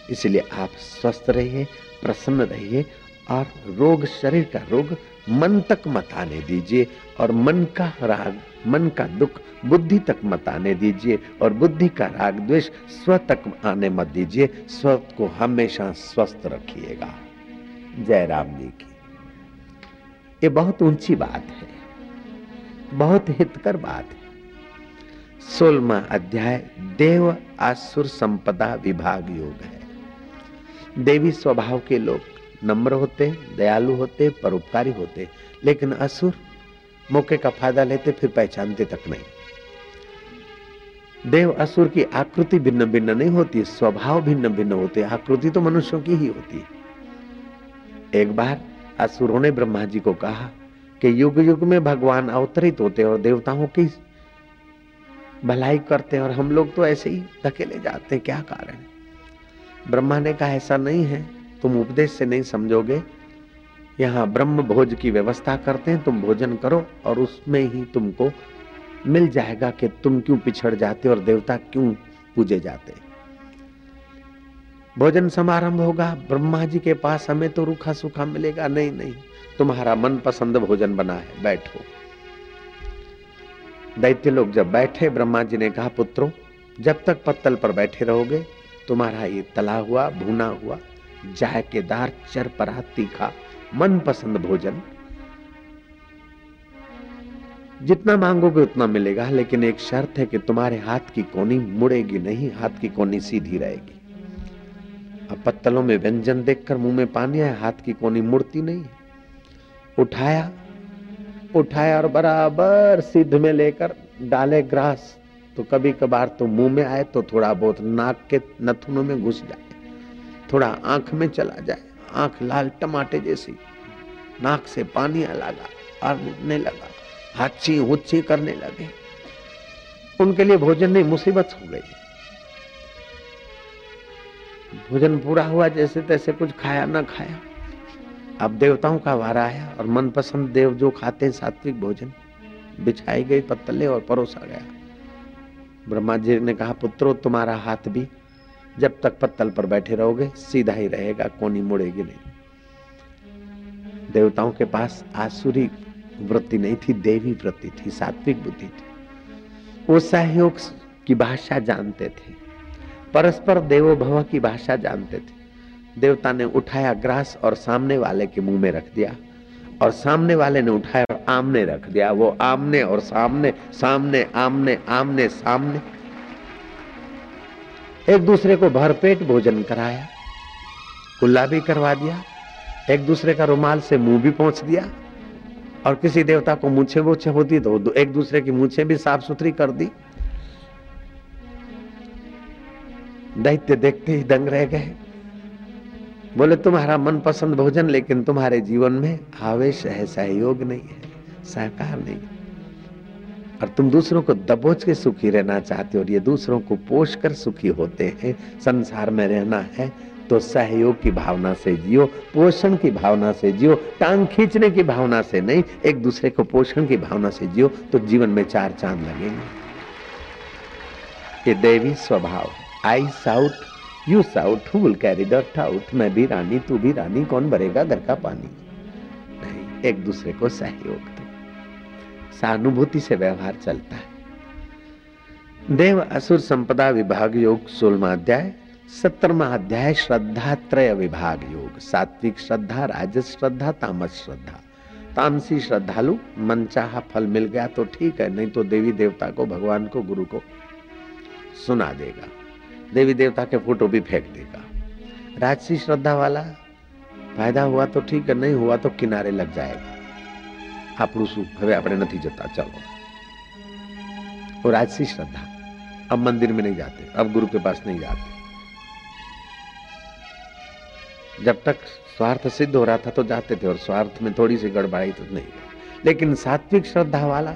इसलिए आप स्वस्थ रहिए, प्रसन्न रहिए और रोग, शरीर का रोग मन तक मत आने दीजिए और मन का राग, मन का दुख, बुद्धि तक मत आने दीजिए और बुद्धि का राग, द्वेष स्व तक आने मत दीजिए। स्व को हमेशा स्वस्थ रखिएगा। जय राम जी की। ये बहुत ऊँची बात है। बहुत हितकर बात है। सोलवा अध्याय, देव आसुर संपदा विभाग योग है। देवी स्वभाव के लोग नम्र होते, दयालु होते, परोपकारी होते, लेकिन असुर मौके का फ़ायदा लेते, फिर पहचानते तक नहीं। देव असुर की आकृति भिन्न भिन्न नहीं होती, स्वभाव भिन्न भिन्न होते, आकृति तो मनुष्यों की ही होती। है एक बार असुरों ने ब्रह्मा जी को कहा कि युग युग में भगवान अवतरित होते और देवताओं की भलाई करते और हम लोग तो ऐसे ही धकेले जाते हैं। क्या कारण? ब्रह्मा ने कहा, ऐसा नहीं है। तुम उपदेश से नहीं समझोगे। यहाँ ब्रह्म भोज की व्यवस्था करते हैं। तुम भोजन करो और उसमें ही तुमको मिल जाएगा कि तुम क्यों पिछड़ जाते और देवता क्यों पूजे जाते भोजन समारंभ होगा। ब्रह्मा जी के पास हमें तो रूखा सूखा मिलेगा। नहीं नहीं। तुम्हारा मनपसंद भोजन बना है, बैठो। दैत्य लोग जब बैठे ब्रह्मा जी ने कहा, पुत्रों, जब तक पत्तल पर बैठे रहोगे, तुम्हारा ये तला हुआ, भुना हुआ जायकेदार चरपरा तीखा, मनपसंद भोजन। जितना मांगोगे उतना मिलेगा, लेकिन एक शर्त है कि तुम्हारे हाथ की कोनी मुड़ेगी नहीं, हाथ की कोनी सीधी रहेगी। अब पत्तलों में व्यंजन देखकर मुँह में पानी आया, हाथ की कोनी मुड़ती नहीं। उठाया उठाया और बराबर सिद्ध में लेकर डाले ग्रास। तो कभी कभार तो मुँह में आए तो थोड़ा बहुत नाक के नथुनों में घुस जाए, थोड़ा आँख में चला जाए, आँख लाल टमाटे जैसी, नाक से पानी लगा आने लगा, हाची हुच्ची करने लगे। उनके लिए भोजन नहीं, मुसीबत हो गई। भोजन पूरा हुआ जैसे तैसे कुछ खाया ना खाया। अब देवताओं का वारा आया और मनपसंद देव जो खाते हैं सात्विक भोजन, बिछाई गई पत्तले और परोसा गया। ब्रह्मा जी ने कहा, पुत्रो, तुम्हारा हाथ भी जब तक पत्तल पर बैठे रहोगे, सीधा ही रहेगा, कोनी मुड़ेगी नहीं। देवताओं के पास आसुरी वृत्ति नहीं थी, देवी वृत्ति थी, सात्विक बुद्धि थी। वो सहयोग की भाषा जानते थे, परस्पर देवो भव की भाषा जानते थे। देवता ने उठाया ग्रास और सामने वाले के मुँह में रख दिया। और सामने वाले ने उठाया आमने रख दिया। वो आमने और सामने सामने, आमने आमने, सामने। एक दूसरे को भरपेट भोजन कराया। कुल्ला भी करवा दिया। एक दूसरे का रुमाल से मुँह भी पहुँच दिया। और किसी देवता को मूछे वूछे होती तो एक दूसरे की मूछे भी साफ़ सुथरी कर दी। दैत्य देखते ही दंग रह गए। बोले, तुम्हारा मनपसंद भोजन, लेकिन तुम्हारे जीवन में आवेश है, सहयोग नहीं है सहकार नहीं है। और तुम दूसरों को दबोच के सुखी रहना चाहते हो, और ये दूसरों को पोष कर सुखी होते हैं, संसार में रहना है तो सहयोग की भावना से जियो, पोषण की भावना से जियो, टांग खींचने की भावना से नहीं, एक दूसरे को पोषण की भावना से जियो तो जीवन में चार चाँद लगेंगे। ये देवी स्वभाव I sought you sought who carry dirt out मैं भी रानी, तू भी रानी, कौन भरेगा घर का पानी? नहीं, एक दूसरे को सहयोग दो। सहानुभूति से व्यवहार चलता है। देव असुर संपदा विभाग योग सोलवा अध्याय, सत्तरवा अध्याय, श्रद्धा त्रय विभाग योग। सात्विक श्रद्धा, राजस श्रद्धा, तामस श्रद्धा। तामसी श्रद्धालु मन चाह फल मिल गया तो ठीक है, नहीं तो देवी देवता को, भगवान को, गुरु को सुना देगा। देवी देवता के फोटो भी फेंक देगा राजसी श्रद्धा वाला फायदा हुआ तो ठीक है नहीं हुआ तो किनारे लग जाएगा આપણું શું હવે આપણે નથી જતા चलो और राजसी श्रद्धा अब मंदिर में नहीं जाते अब गुरु के पास नहीं जाते जब तक स्वार्थ सिद्ध हो रहा था तो जाते थे और स्वार्थ में थोड़ी सी गड़बड़ाई तो नहीं लेकिन सात्विक श्रद्धा वाला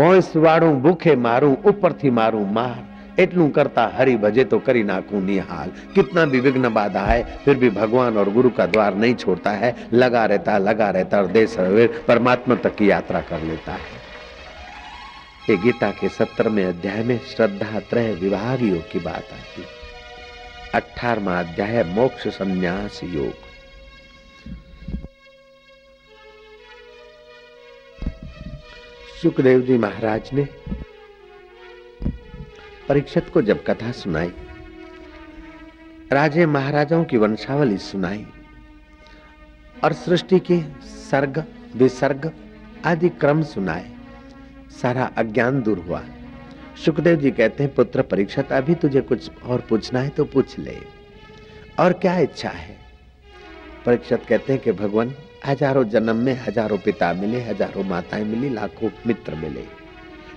भोंस वाड़ू भूखे मारू ऊपर थी मारू मार એટલું करता हरि भजे तो करी नाकू निहाल कितना भी विघ्न बाधा है फिर भी भगवान और गुरु का द्वार नहीं छोड़ता है लगा रहता लगा रहता और देश परमात्मा तक की यात्रा कर लेता है ये गीता के सत्तरवें अध्याय में श्रद्धा त्रय विभाग योग की बात आती अठारवा अध्याय मोक्ष संन्यास योग सुखदेव जी महाराज ने परीक्षित को जब कथा सुनाई, राजे महाराजाओं की वंशावली सुनाई, और सृष्टि के सर्ग, विसर्ग आदि क्रम सुनाए, सारा अज्ञान दूर हुआ। सुखदेव जी कहते हैं, पुत्र परीक्षित अभी तुझे कुछ और पूछना है तो पूछ ले। और क्या इच्छा है? परीक्षित कहते हैं कि, भगवान, हज़ारों जन्म में हज़ारों पिता मिले, हज़ारों माताएँ मिली, लाखों मित्र मिले।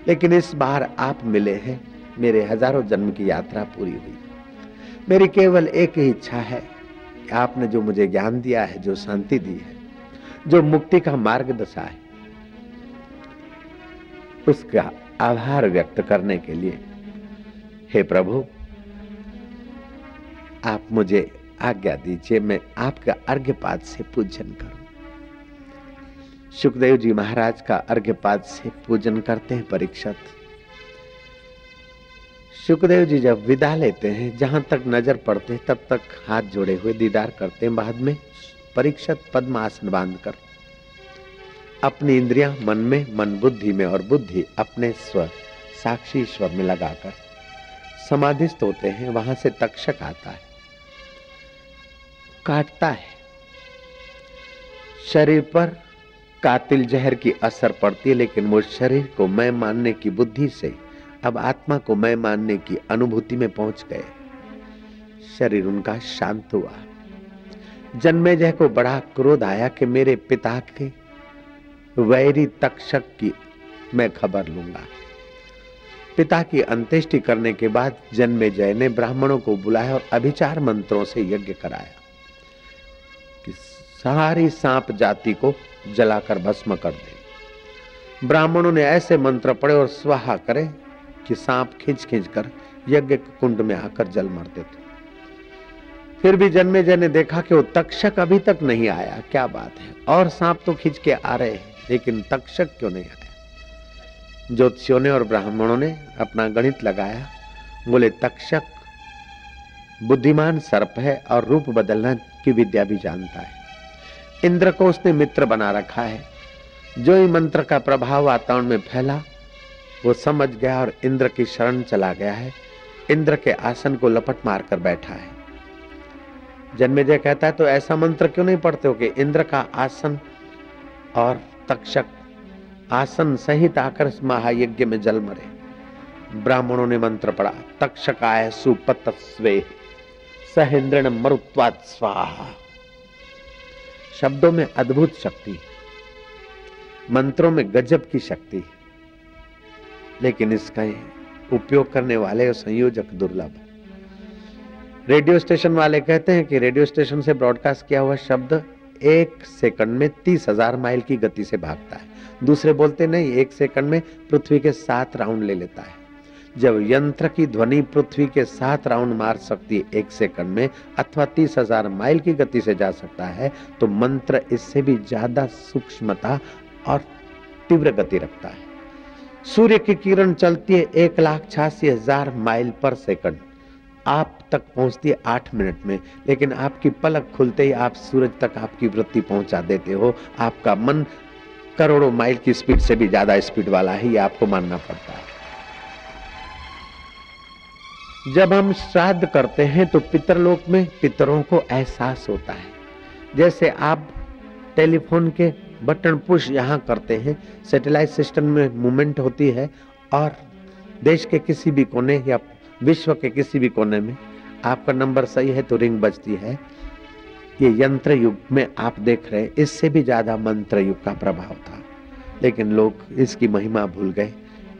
लेकिन इस बार आप मिले हैं मेरे हज़ारों जन्म की यात्रा पूरी हुई। मेरी केवल एक ही इच्छा है कि आपने जो मुझे ज्ञान दिया है, जो शांति दी है, जो मुक्ति का मार्ग दशा है, उसका आभार व्यक्त करने के लिए, हे प्रभु, आप मुझे आज्ञा दीजिए, मैं आपका अर्घ्यपाद से पूजन करूँ। सुखदेव जी महाराज का अर्घ्यपाद से पूजन करते हैं परीक्षित। सुखदेव जी जब विदा लेते हैं, जहाँ तक नज़र पड़ते तब तक हाथ जोड़े हुए दीदार करते हैं बाद में, परीक्षित पद्म आसन बांधकर। अपनी इंद्रियाँ मन में, मन बुद्धि में और बुद्धि अपने स्व साक्षी स्वर में लगाकर समाधिस्थ होते हैं, वहाँ से तक्षक आता है। काटता है। शरीर पर कातिल जहर की असर पड़ती है, लेकिन वो शरीर को मैं मानने की बुद्धि से अब आत्मा को मैं मानने की अनुभूति में पहुँच गए। शरीर उनका शांत हुआ। जन्मे जय को बड़ा क्रोध आया कि मेरे पिता के वैरी तक्षक की मैं खबर लूँगा। पिता की अंत्येष्टि करने के बाद जन्मे जय ने ब्राह्मणों को बुलाया और अभिचार मंत्रों से यज्ञ कराया कि सारी सांप जाति को जलाकर भस्म कर दे। ब्राह्मणों ने ऐसे मंत्र पढ़े और स्वाहा करे कि सांप खींच खींच कर यज्ञ कुंड में आकर जल मरते थे। फिर भी जन्मे जय ने देखा कि वो तक्षक अभी तक नहीं आया। क्या बात है? और सांप तो खींच के आ रहे हैं, लेकिन तक्षक क्यों नहीं आया ज्योतिषियों ने और ब्राह्मणों ने अपना गणित लगाया। बोले, तक्षक बुद्धिमान सर्प है और रूप बदलना की विद्या भी जानता है। इंद्र को उसने मित्र बना रखा है। जो ही मंत्र का प्रभाव वातावरण में फैला वो समझ गया और इंद्र की शरण चला गया है। इंद्र के आसन को लपट मार कर बैठा है। जन्मेजय कहता है तो ऐसा मंत्र क्यों नहीं पढ़ते हो कि इंद्र का आसन और तक्षक आसन सहित आकर महायज्ञ में जल मरे? ब्राह्मणों ने मंत्र पढ़ा तक्षकाय सुपतस्वे सहेन्द्रण मरुत्वाद स्वाहा। शब्दों में अद्भुत शक्ति, मंत्रों में गजब की शक्ति। लेकिन इसका उपयोग करने वाले और संयोजक दुर्लभ रेडियो स्टेशन वाले कहते हैं कि रेडियो स्टेशन से ब्रॉडकास्ट किया हुआ शब्द एक सेकंड में तीस हज़ार माइल की गति से भागता है। दूसरे बोलते नहीं, एक सेकंड में पृथ्वी के सात राउंड ले लेता है। जब यंत्र की ध्वनि पृथ्वी के सात राउंड मार सकती है, एक सेकंड में अथवा तीस हज़ार माइल की गति से जा सकता है तो मंत्र इससे भी ज़्यादा सूक्ष्मता और तीव्र गति रखता है। सूर्य की किरण चलती है एक लाख छियासी हज़ार माइल पर सेकंड। आप तक पहुँचती है आठ मिनट में, लेकिन आपकी पलक खुलते ही आप सूरज तक आपकी वृत्ति पहुँचा देते हो। आपका मन करोड़ों माइल की स्पीड से भी ज़्यादा स्पीड वाला है आपको मानना पड़ता है। जब हम श्राद्ध करते हैं तो पितरलोक में पितरों को एहसास होता है। जैसे आप टेलीफोन के बटन पुश यहाँ करते हैं। सैटेलाइट सिस्टम में मूवमेंट होती है और देश के किसी भी कोने या विश्व के किसी भी कोने में आपका नंबर सही है तो रिंग बजती है। ये यंत्र युग में आप देख रहे हैं, इससे भी ज़्यादा मंत्र युग का प्रभाव था। लेकिन लोग इसकी महिमा भूल गए,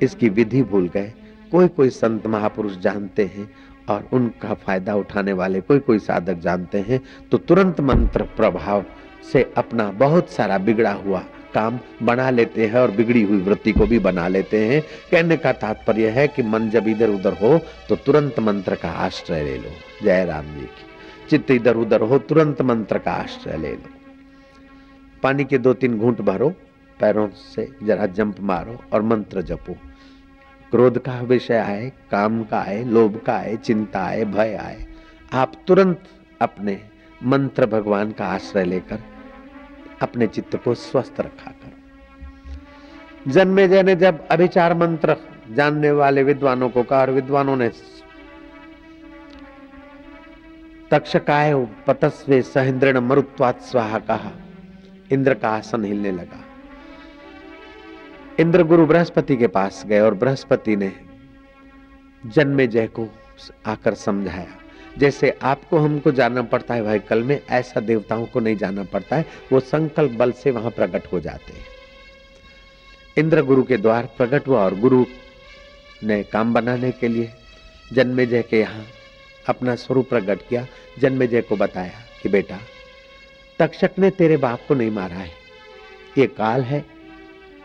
इसकी विधि भूल गए। कोई कोई संत महापुरुष जानते हैं और उनका फ़ायदा उठाने वाले कोई कोई साधक जानते हैं तो तुरंत मंत्र प्रभाव से अपना बहुत सारा बिगड़ा हुआ काम बना लेते हैं और बिगड़ी हुई वृत्ति को भी बना लेते हैं। कहने का तात्पर्य है कि मन जब इधर उधर हो तो तुरंत मंत्र का आश्रय ले लो। जय राम जी की। चित्त इधर उधर हो, तुरंत मंत्र का आश्रय ले लो। पानी के दो तीन घूंट भरो, पैरों से जरा जंप मारो और मंत्र जपो। क्रोध का विषय आए, काम का आए, लोभ का आए, चिंता आए, भय आए। आप तुरंत अपने मंत्र भगवान का आश्रय लेकर अपने चित्त को स्वस्थ रखा करो जन्मे जय ने जब अभिचार मंत्र जानने वाले विद्वानों को कहा और विद्वानों ने तक्षकाय पतस्वे सहेन्द्रण मरुत्वात स्वाहा कहा। इंद्र का आसन हिलने लगा। इंद्र गुरु बृहस्पति के पास गए और बृहस्पति ने जन्मे जय को आकर समझाया। जैसे आपको हमको जाना पड़ता है भाई, कल में ऐसा देवताओं को नहीं जाना पड़ता है, वो संकल्प बल से वहाँ प्रकट हो जाते हैं। इंद्र गुरु के द्वार प्रकट हुआ और गुरु ने काम बनाने के लिए जन्मेजय के यहाँ अपना स्वरूप प्रकट किया। जन्मेजय को बताया कि बेटा, तक्षक ने तेरे बाप को नहीं मारा है। ये काल है,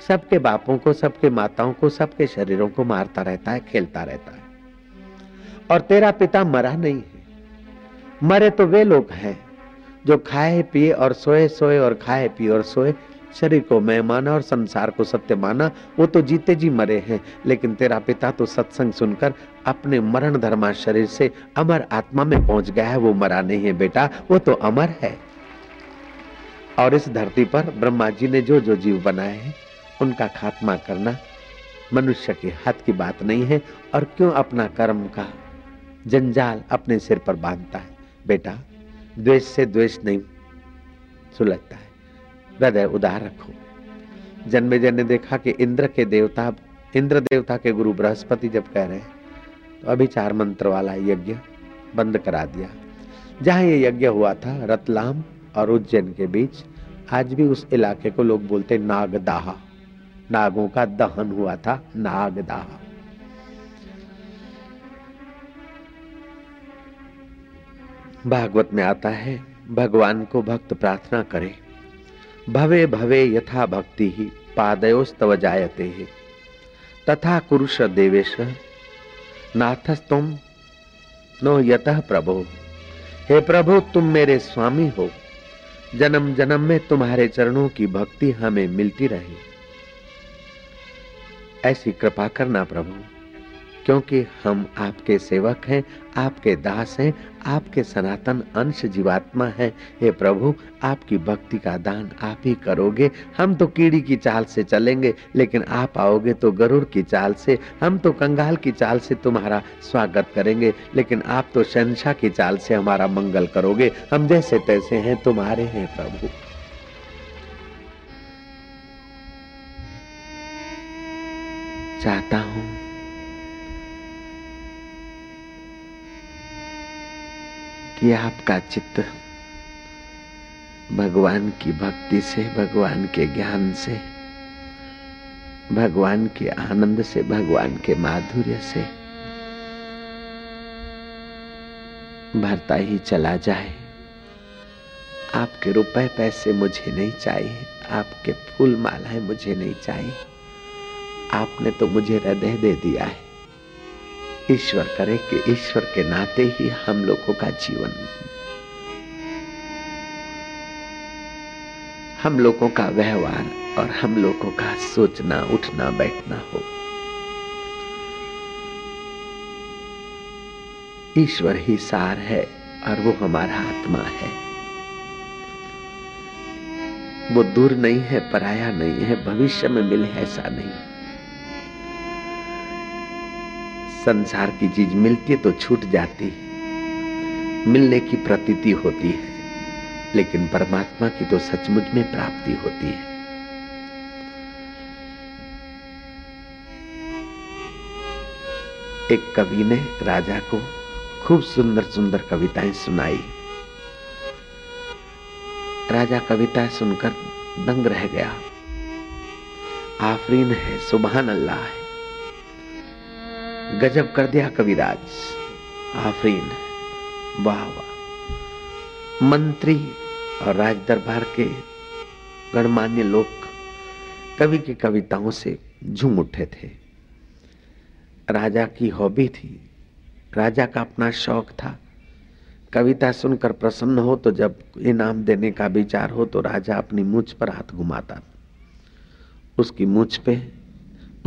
सबके बापों को, सबके माताओं को, सबके शरीरों को मारता रहता है, खेलता रहता है। और तेरा पिता मरा नहीं है। मरे तो वे लोग हैं जो खाए, पिए और सोए सोए और खाए, पिए और सोए। शरीर को मैं माना और संसार को सत्य माना, वो तो जीते जी मरे हैं। लेकिन तेरा पिता तो सत्संग सुनकर अपने मरण धर्मा शरीर से अमर आत्मा में पहुँच गया है। वो मरा नहीं है बेटा, वो तो अमर है। और इस धरती पर ब्रह्मा जी ने जो जो जीव बनाए हैं, उनका खात्मा करना मनुष्य के हाथ की बात नहीं है। और क्यों अपना कर्म का जंजाल अपने सिर पर बांधता है? बेटा, द्वेष से द्वेष नहीं सुलझता है। हृदय, उदार रखो। जन्मे जन ने देखा कि इंद्र के देवता, इंद्र देवता के गुरु बृहस्पति जब कह रहे हैं तो अभी चार मंत्र वाला यज्ञ बंद करा दिया। जहाँ ये यज्ञ हुआ था, रतलाम और उज्जैन के बीच, आज भी उस इलाके को लोग बोलते नागदाह। नागों का दहन हुआ था नागदाह। भागवत में आता है, भगवान को भक्त प्रार्थना करे। भवे भवे यथा भक्ति ही, पादयोस्तव जायते है। तथा कुरुष देवेश, नाथस्तुम नो यतः प्रभो। हे प्रभु, तुम मेरे स्वामी हो। जन्म जन्म में तुम्हारे चरणों की भक्ति हमें मिलती रहे। ऐसी कृपा करना प्रभु। क्योंकि हम आपके सेवक हैं, आपके दास हैं, आपके सनातन अंश जीवात्मा हैं। हे प्रभु, आपकी भक्ति का दान आप ही करोगे। हम तो कीड़ी की चाल से चलेंगे, लेकिन आप आओगे तो गरुड़ की चाल से, हम तो कंगाल की चाल से तुम्हारा स्वागत करेंगे। लेकिन आप तो शहशाह की चाल से हमारा मंगल करोगे। हम जैसे तैसे हैं, तुम्हारे हैं प्रभु। चाहता हूँ कि आपका चित्त भगवान की भक्ति से, भगवान के ज्ञान से, भगवान के आनंद से, भगवान के माधुर्य से भरता ही चला जाए। आपके रुपए पैसे मुझे नहीं चाहिए, आपके फूल मालाएँ मुझे नहीं चाहिए। आपने तो मुझे हृदय दे दिया है। ईश्वर करे कि ईश्वर के नाते ही हम लोगों का जीवन। हम लोगों का व्यवहार और हम लोगों का सोचना, उठना, बैठना हो। ईश्वर ही सार है और वो हमारा आत्मा है। वो दूर नहीं है, पराया नहीं है, भविष्य में मिले ऐसा नहीं। संसार की चीज़ मिलती है तो छूट जाती है। मिलने की प्रतीति होती है, लेकिन परमात्मा की तो सचमुच में प्राप्ति होती है। एक कवि ने राजा को खूब सुंदर सुंदर कविताएँ सुनाई। राजा कविताएँ सुनकर दंग रह गया। आफरीन है सुबहान अल्लाह है। गजब कर दिया कविराज। आफरीन, वाह वाह। मंत्री और राज दरबार के गणमान्य लोग कवि की कविताओं से झूम उठे थे। राजा की हॉबी थी। राजा का अपना शौक था। कविता सुनकर प्रसन्न हो तो जब इनाम देने का विचार हो तो राजा अपनी मूछ पर हाथ घुमाता। उसकी मूछ पे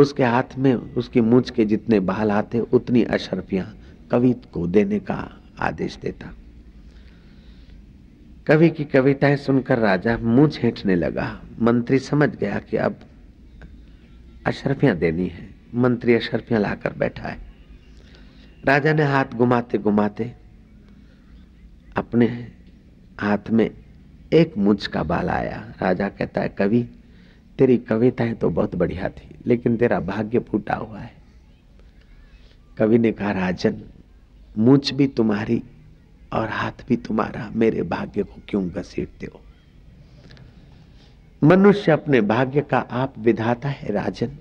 उसके हाथ में उसकी मूछ के जितने बाल आते उतनी अशरफियाँ कवि को देने का आदेश देता। कवि की कविताएँ सुनकर राजा मुँह छेटने लगा। मंत्री समझ गया कि अब अशरफियाँ देनी है। मंत्री अशरफियाँ लाकर बैठा है। राजा ने हाथ घुमाते घुमाते अपने हाथ में एक मुझ का बाल आया। राजा कहता है, कवि तेरी कविताएँ तो बहुत बढ़िया थी, लेकिन तेरा भाग्य फूटा हुआ है। कवि ने कहा, राजन मुझ भी तुम्हारी और हाथ भी तुम्हारा, मेरे भाग्य को क्यों घसीटते हो? मनुष्य अपने भाग्य का आप विधाता है, राजन।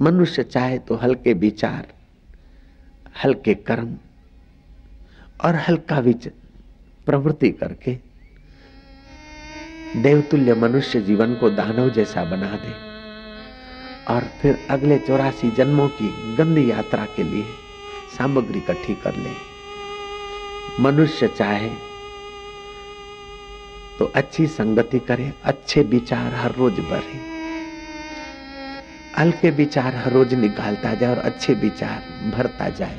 मनुष्य चाहे तो हल्के विचार, हल्के कर्म और हल्का विच प्रवृत्ति करके देवतुल्य मनुष्य जीवन को दानव जैसा बना दे। और फिर अगले चौरासी जन्मों की गंदी यात्रा के लिए सामग्री इकट्ठी कर ले। मनुष्य चाहे तो अच्छी संगति करे, अच्छे विचार हर रोज बढ़े। हल्के विचार हर रोज निकालता जाए और अच्छे विचार भरता जाए।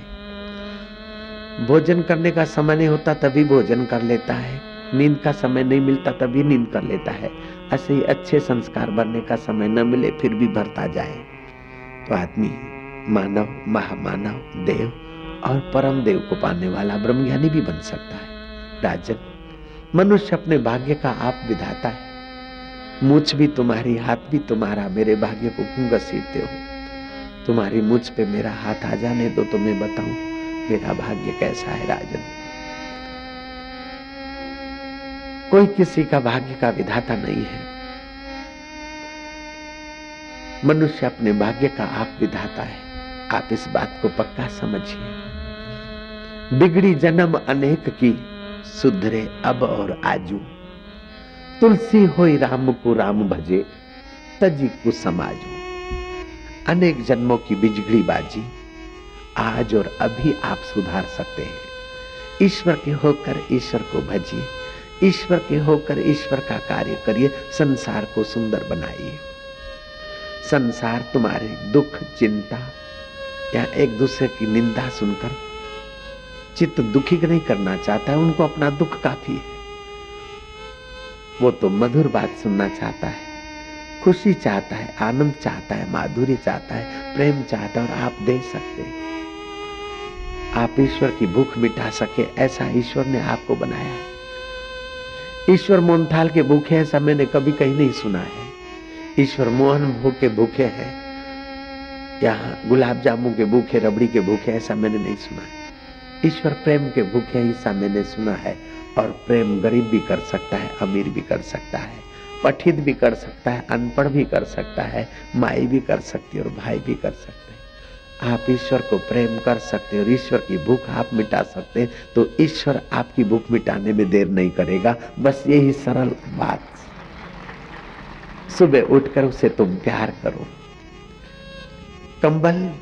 भोजन करने का समय नहीं होता तभी भोजन कर लेता है। नींद का समय नहीं मिलता तभी नींद कर लेता है। ऐसे ही अच्छे संस्कार भरने का समय न मिले, फिर भी भरता जाए। तो आदमी, मानव, महामानव, देव और परम देव को पाने वाला ब्रह्मज्ञानी भी बन सकता है। राजन, मनुष्य अपने भाग्य का आप विधाता है। मुझ भी तुम्हारी हाथ, भी तुम्हारा मेरे भाग्य को क्यों घसीटते हो? तुम्हारी मुझ पे मेरा हाथ आ जाने दो तो मैं बताऊँ मेरा भाग्य कैसा है, राजन? कोई किसी का भाग्य का विधाता नहीं है। मनुष्य अपने भाग्य का आप विधाता है। आप इस बात को पक्का समझिए। बिगड़ी जन्म अनेक की, सुधरे अब और आजू। तुलसी होई राम को राम भजे, तजी को समाजू। अनेक जन्मों की बिजगड़ी बाजी, आज और अभी आप सुधार सकते हैं। ईश्वर के होकर ईश्वर को भजिए। ईश्वर के होकर ईश्वर का कार्य करिए, संसार को सुंदर बनाइए। संसार तुम्हारे दुख, चिंता या एक दूसरे की निंदा सुनकर चित्त दुखी नहीं करना चाहता है, उनको अपना दुख काफ़ी है। वो तो मधुर बात सुनना चाहता है, खुशी चाहता है, आनंद चाहता है, माधुर्य चाहता है, प्रेम चाहता है और आप दे सकते हैं। आप ईश्वर की भूख मिटा सके, ऐसा ईश्वर ने आपको बनाया है। ईश्वर मोहनथाल के भूखे ऐसा मैंने कभी कहीं नहीं सुना है। ईश्वर मोहन भूखे भूखे हैं यहाँ गुलाब जामुन के भूखे, रबड़ी के भूखे ऐसा मैंने नहीं सुना है। ईश्वर प्रेम के भूखे ऐसा मैंने सुना है। और प्रेम गरीब भी कर सकता है, अमीर भी कर सकता है, पठित भी कर सकता है, अनपढ़ भी कर सकता है, माई भी कर सकती है और भाई भी कर सकते हैं। आप ईश्वर को प्रेम कर सकते और ईश्वर की भूख आप मिटा सकते हैं तो ईश्वर आपकी भूख मिटाने में देर नहीं करेगा। बस यही सरल बात। सुबह उठकर उसे तुम प्यार करो। कंबल,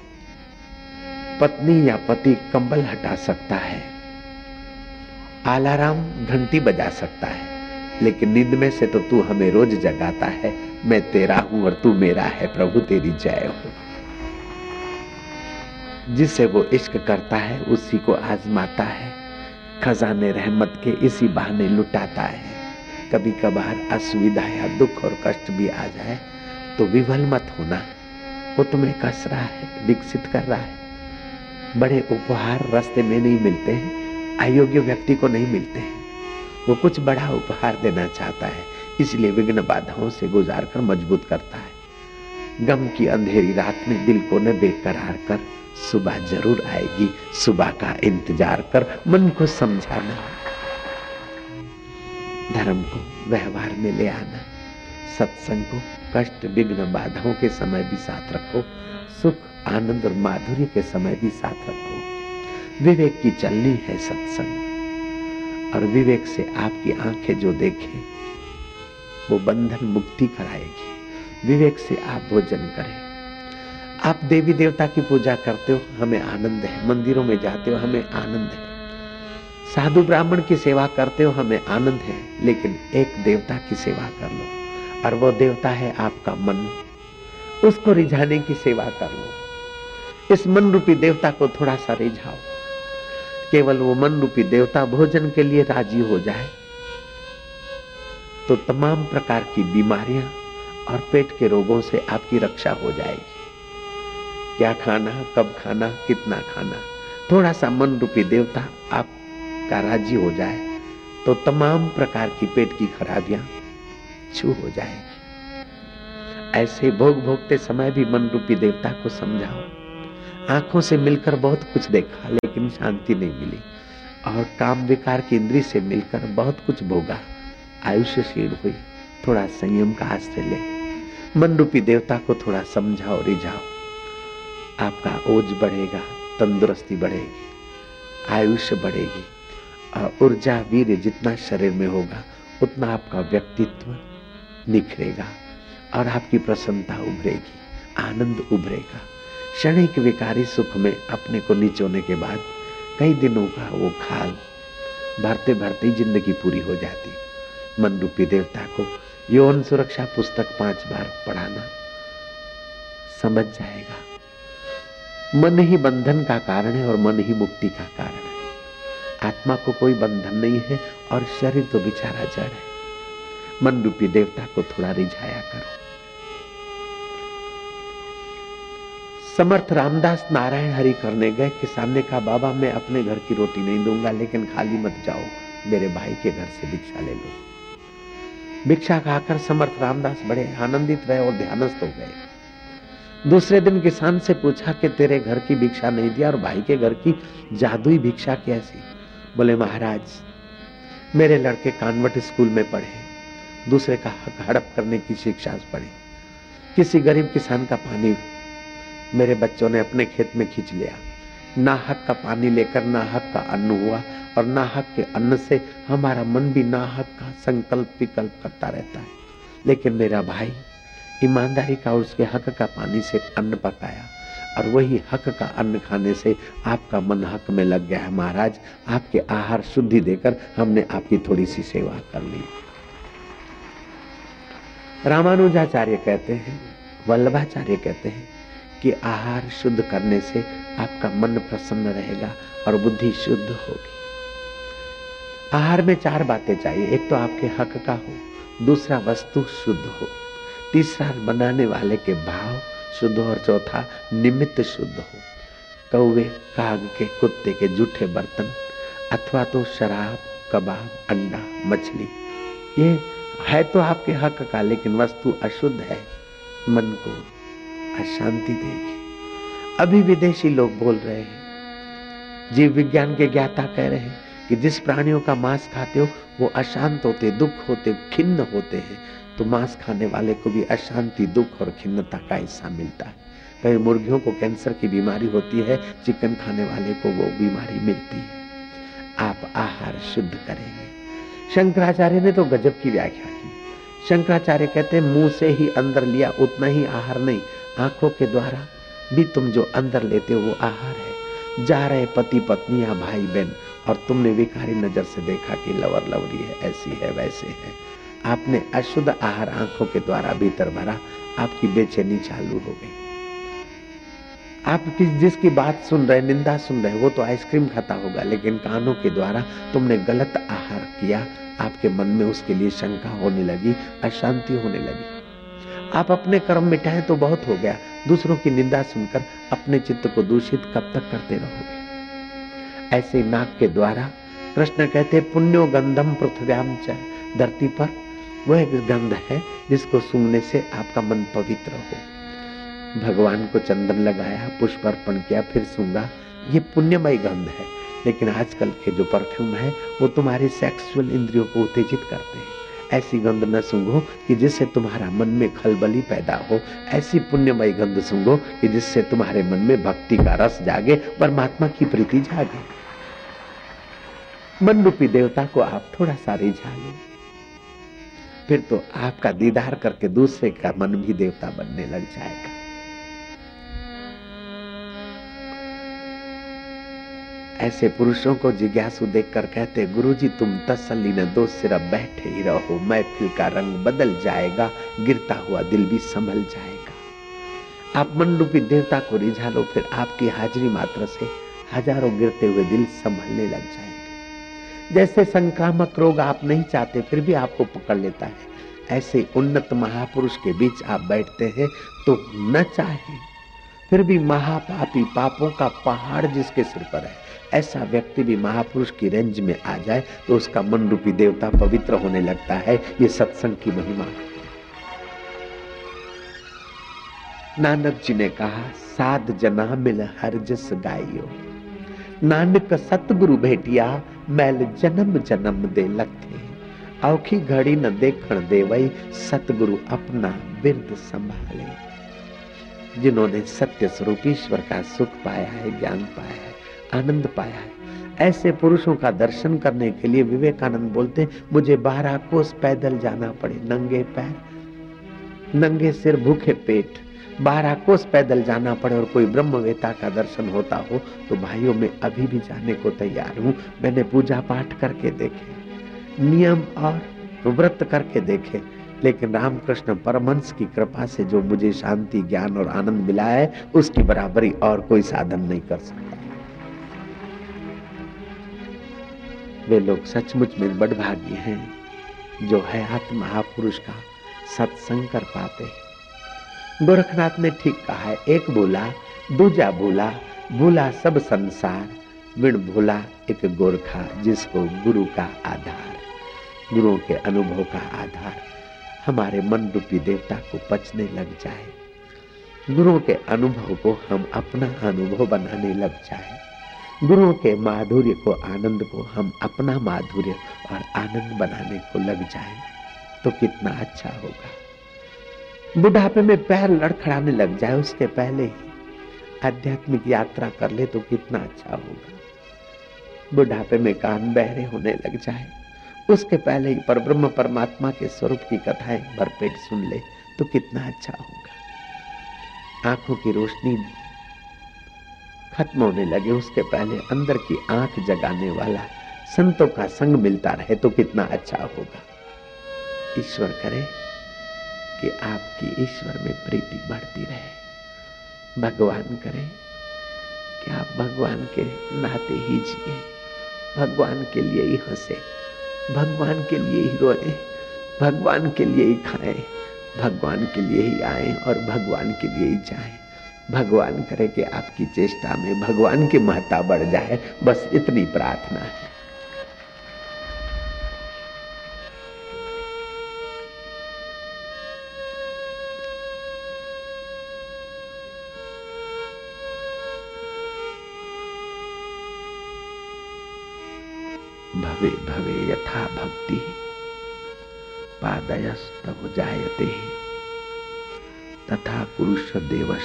पत्नी या पति कंबल हटा सकता है। आलाराम घंटी बजा सकता है। लेकिन नींद में से तो तू हमें रोज जगाता है। मैं तेरा हूँ और तू मेरा है। प्रभु, तेरी जय हो। जिसे वो इश्क करता है, उसी को आजमाता है। खजाने रहमत के इसी बहाने लुटाता है। कभी कभार असुविधा या दुख और कष्ट भी आ जाए तो विवल मत होना। वो तुम्हें कस रहा है, विकसित कर रहा है। बड़े उपहार रास्ते में नहीं मिलते हैं, अयोग्य व्यक्ति को नहीं मिलते हैं। वो कुछ बड़ा उपहार देना चाहता है, इसलिए विघ्न बाधाओं से गुजार कर मज़बूत करता है। गम की अंधेरी रात में दिल को न बेकरार कर सुबह ज़रूर आएगी। सुबह का इंतज़ार कर मन को समझाना। धर्म को व्यवहार में ले आना। सत्संग को कष्ट, विघ्न, बाधाओं के समय भी साथ रखो। सुख, आनंद और माधुर्य के समय भी साथ रखो। विवेक की चलनी है सत्संग। और विवेक से आपकी आँखें जो देखें, वो बंधन मुक्ति कराएगी। विवेक से आप भोजन करें। आप देवी देवता की पूजा करते हो, हमें आनंद है। मंदिरों में जाते हो, हमें आनंद है। साधु ब्राह्मण की सेवा करते हो, हमें आनंद है, लेकिन एक देवता की सेवा कर लो। और वो देवता है आपका मन। उसको रिझाने की सेवा कर लो। इस मन रूपी देवता को थोड़ा सा रिझाओ। केवल वो मन रूपी देवता भोजन के लिए राज़ी हो जाए। तो तमाम प्रकार की बीमारियाँ और पेट के रोगों से आपकी रक्षा हो जाएगी। क्या खाना, कब खाना, कितना खाना। थोड़ा सा मन रूपी देवता आपका राज़ी हो जाए तो तमाम प्रकार की पेट की खराबियाँ छू हो जाएगी ऐसे भोग भोगते समय भी मन रूपी देवता को समझाओ। आँखों से मिलकर बहुत कुछ देखा, लेकिन शांति नहीं मिली। और काम विकार की इंद्री से मिलकर बहुत कुछ भोगा। आयुष्य क्षीण हुई, थोड़ा संयम का आश्रय ले। मन रूपी देवता को थोड़ा समझाओ, रिझाओ। आपका ओज बढ़ेगा, तंदुरुस्ती बढ़ेगी, आयुष्य बढ़ेगी। और ऊर्जा वीर जितना शरीर में होगा, उतना आपका व्यक्तित्व निखरेगा और आपकी प्रसन्नता उभरेगी, आनंद उभरेगा। क्षणिक विकारी सुख में अपने को निचोने के बाद कई दिनों का वो खाल भरते भरते ज़िंदगी पूरी हो जाती। मन रूपी देवता को यौन सुरक्षा पुस्तक पाँच बार पढ़ाना समझ जाएगा। मन ही बंधन का कारण है और मन ही मुक्ति का कारण है। आत्मा को कोई बंधन नहीं है और शरीर तो बेचारा जड़ है। मन रूपी देवता को थोड़ा रिझाया करो। समर्थ रामदास नारायण हरि करने गए किसान सामने कहा बाबा, मैं अपने घर की रोटी नहीं दूँगा, लेकिन खाली मत जाओ, मेरे भाई के घर से भिक्षा ले लो। भिक्षा खाकर समर्थ रामदास बड़े आनंदित रहे और ध्यानस्थ हो गए। दूसरे दिन किसान से पूछा कि तेरे घर की भिक्षा नहीं दिया और भाई के घर की जादुई भिक्षा कैसी? बोले, महाराज, मेरे लड़के कानवट स्कूल में पढ़े दूसरे का हक हड़प करने की शिक्षा पड़ी किसी गरीब किसान का पानी मेरे बच्चों ने अपने खेत में खींच लिया। ना हक का पानी लेकर, ना हक का अन्न हुआ और ना हक के अन्न से हमारा मन भी ना हक का संकल्प विकल्प करता रहता है। लेकिन मेरा भाई ईमानदारी का उसके हक का पानी से अन्न पकाया और वही हक का अन्न खाने से आपका मन हक में लग गया है महाराज। आपके आहार शुद्धि देकर हमने आपकी थोड़ी सी सेवा कर ली। रामानुजाचार्य कहते हैं, वल्लभाचार्य कहते हैं कि आहार शुद्ध करने से आपका मन प्रसन्न रहेगा और बुद्धि शुद्ध होगी। आहार में चार बातें चाहिए, एक तो आपके हक का हो, दूसरा वस्तु शुद्ध हो। तीसरा बनाने वाले के भाव शुद्ध और चौथा निमित्त शुद्ध हो। कौवे, काग के, कुत्ते के जूठे बर्तन अथवा तो शराब, कबाब, अंडा, मछली, ये है तो आपके हक का, लेकिन वस्तु अशुद्ध है। मन को अशांति देगी। अभी विदेशी लोग बोल रहे हैं। जीव विज्ञान के ज्ञाता कह रहे हैं कि जिस प्राणियों का मांस खाते हो, वो अशांत होते, दुख होते, खिन्न होते हैं। तो मांस खाने वाले को भी अशांति, दुख और खिन्नता का हिस्सा मिलता है। कई मुर्गियों को कैंसर की बीमारी होती है, चिकन खाने वाले को वो बीमारी मिलती है। आप आहार शुद्ध करेंगे। शंकराचार्य ने तो गजब की व्याख्या की। शंकराचार्य कहते हैं, मुँह से ही अंदर लिया उतना ही आहार नहीं, आँखों के द्वारा भी तुम जो अंदर लेते हो वो आहार है। जा रहे पति पत्नी या भाई बहन, और तुमने विकारी नज़र से देखा कि लवर लवरी है, ऐसी है, वैसे है। आपने अशुद्ध आहार आँखों के द्वारा भीतर भरा, आपकी बेचैनी चालू हो गई। आप किस जिसकी बात सुन रहे, निंदा सुन रहे, वो तो आइसक्रीम खाता होगा, लेकिन कानों के द्वारा तुमने गलत आहार किया, आपके मन में उसके लिए शंका होने लगी, अशांति होने लगी। आप अपने कर्म मिटाएँ तो बहुत हो गया, दूसरों की निंदा सुनकर अपने चित्त को दूषित कब तक करते रहोगे? ऐसे नाक के द्वारा कृष्ण कहते, पुण्यो गंधम पृथ्व्याम धरती पर वह एक गंध है जिसको सूंघने से आपका मन पवित्र हो। भगवान को चंदन लगाया, पुष्प अर्पण किया, फिर सूँगा ये पुण्यमय गंध है, लेकिन आजकल के जो परफ्यूम है, वो तुम्हारे सेक्सुअल इंद्रियों को उत्तेजित करते हैं। ऐसी गंध न सूंघो कि जिससे तुम्हारा मन में खलबली पैदा हो। ऐसी पुण्यमय गंध सूंघो कि जिससे तुम्हारे मन में भक्ति का रस जागे, परमात्मा की प्रीति जागे। मन रूपी देवता को आप थोड़ा सा रिझा लो। फिर तो आपका दीदार करके दूसरे का मन भी देवता बनने लग जाएगा। ऐसे पुरुषों को जिज्ञासु देखकर कहते, गुरुजी, तुम तसल्ली न दो, सिर्फ़ बैठे ही रहो। महफिल का रंग बदल जाएगा, गिरता हुआ दिल भी संभल जाएगा। आप मन रूपी देवता को रिझा लो, फिर आपकी हाजिरी मात्र से हज़ारों गिरते हुए दिल संभलने लग जाएँगे। जैसे संक्रामक रोग आप नहीं चाहते, फिर भी आपको पकड़ लेता है। ऐसे उन्नत महापुरुष के बीच आप बैठते हैं तो न चाहे। फिर भी महापापी पापों का पहाड़ जिसके सिर पर है। ऐसा व्यक्ति भी महापुरुष की रेंज में आ जाए तो उसका मन रूपी देवता पवित्र होने लगता है। ये सत्संग की महिमा। नानक जी ने कहा साध जना मिल हर जस गाइयो नानक सतगुरु भेटिया, मैल जन्म जन्म दे लखे औखी घड़ी न देखण दे वही सतगुरु अपना बिरद संभाले। जिन्होंने सत्य स्वरूप ईश्वर का सुख पाया है, ज्ञान पाया है, आनंद पाया है, ऐसे पुरुषों का दर्शन करने के लिए विवेकानंद बोलते, मुझे बारह कोस पैदल जाना पड़े, नंगे पैर, नंगे सिर, भूखे पेट बारह कोस पैदल जाना पड़े और कोई ब्रह्मवेता का दर्शन होता हो तो भाइयों में अभी भी जाने को तैयार हूँ। मैंने पूजा पाठ करके देखे, नियम और व्रत करके देखे, लेकिन रामकृष्ण परमंश की कृपा से जो मुझे शांति, ज्ञान और आनंद मिला है, उसकी बराबरी और कोई साधन नहीं कर सकता। वे लोग सचमुच में बड़भागी हैं, जो है आत्म महापुरुष का सत्संग कर पाते गोरखनाथ ने ठीक कहा है एक बोला, दूजा बोला, भूला सब संसार, विण भूला एक गोरखा जिसको गुरु का आधार, गुरुओं के अनुभव का आधार, हमारे मन रूपी देवता को पचने लग जाए। गुरुओं के अनुभव को हम अपना अनुभव बनाने लग जाए। गुरुओं के माधुर्य को, आनंद को हम अपना माधुर्य और आनंद बनाने को लग जाए तो कितना अच्छा होगा। बुढ़ापे में पैर लड़खड़ाने लग जाए उसके पहले ही। आध्यात्मिक यात्रा कर ले तो कितना अच्छा होगा। बुढ़ापे में कान बहरे होने लग जाए। उसके पहले ही पर ब्रह्म परमात्मा के स्वरूप की कथाएँ भरपेट सुन ले तो कितना अच्छा होगा। आँखों की रोशनी खत्म होने लगे, उसके पहले अंदर की आँख जगाने वाला संतों का संग मिलता रहे तो कितना अच्छा होगा। ईश्वर करे कि आपकी ईश्वर में प्रीति बढ़ती रहे। भगवान करे कि आप भगवान के नाते ही जिए। भगवान के लिए ही हंसे। भगवान के लिए ही रोए। भगवान के लिए ही खाएँ। भगवान के लिए ही आए और भगवान के लिए ही जाएँ। भगवान करे कि आपकी चेष्टा में भगवान की महत्ता बढ़ जाए। बस इतनी प्रार्थना है। भवे भवे यथा भक्ति। पादयस्तव जायते। तथा पुरुष देवश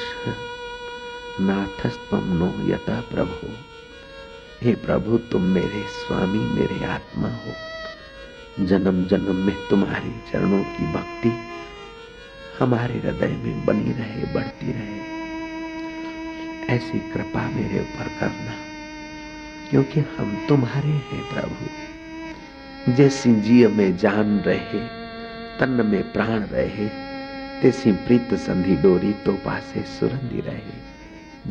नाथस्तम नो यथा प्रभु। हे प्रभु, तुम मेरे स्वामी, मेरे आत्मा हो। जन्म जन्म में तुम्हारी चरणों की भक्ति हमारे हृदय में बनी रहे, बढ़ती रहे। ऐसी कृपा मेरे ऊपर करना, क्योंकि हम तुम्हारे हैं प्रभु। जैसी जीव में जान रहे, तन में प्राण रहे, तेसी प्रीत संधि डोरी तो पासे सुरंदी रहे।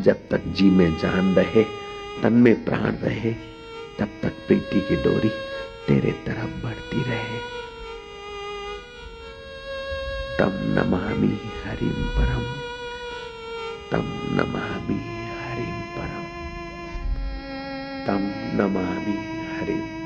जब तक जी में जान रहे, तन में प्राण रहे, तब तक प्रीति की डोरी तेरे तरफ़ बढ़ती रहे। तम नमामि हरिम परम, तम नमामि हरिम परम, तम नमामि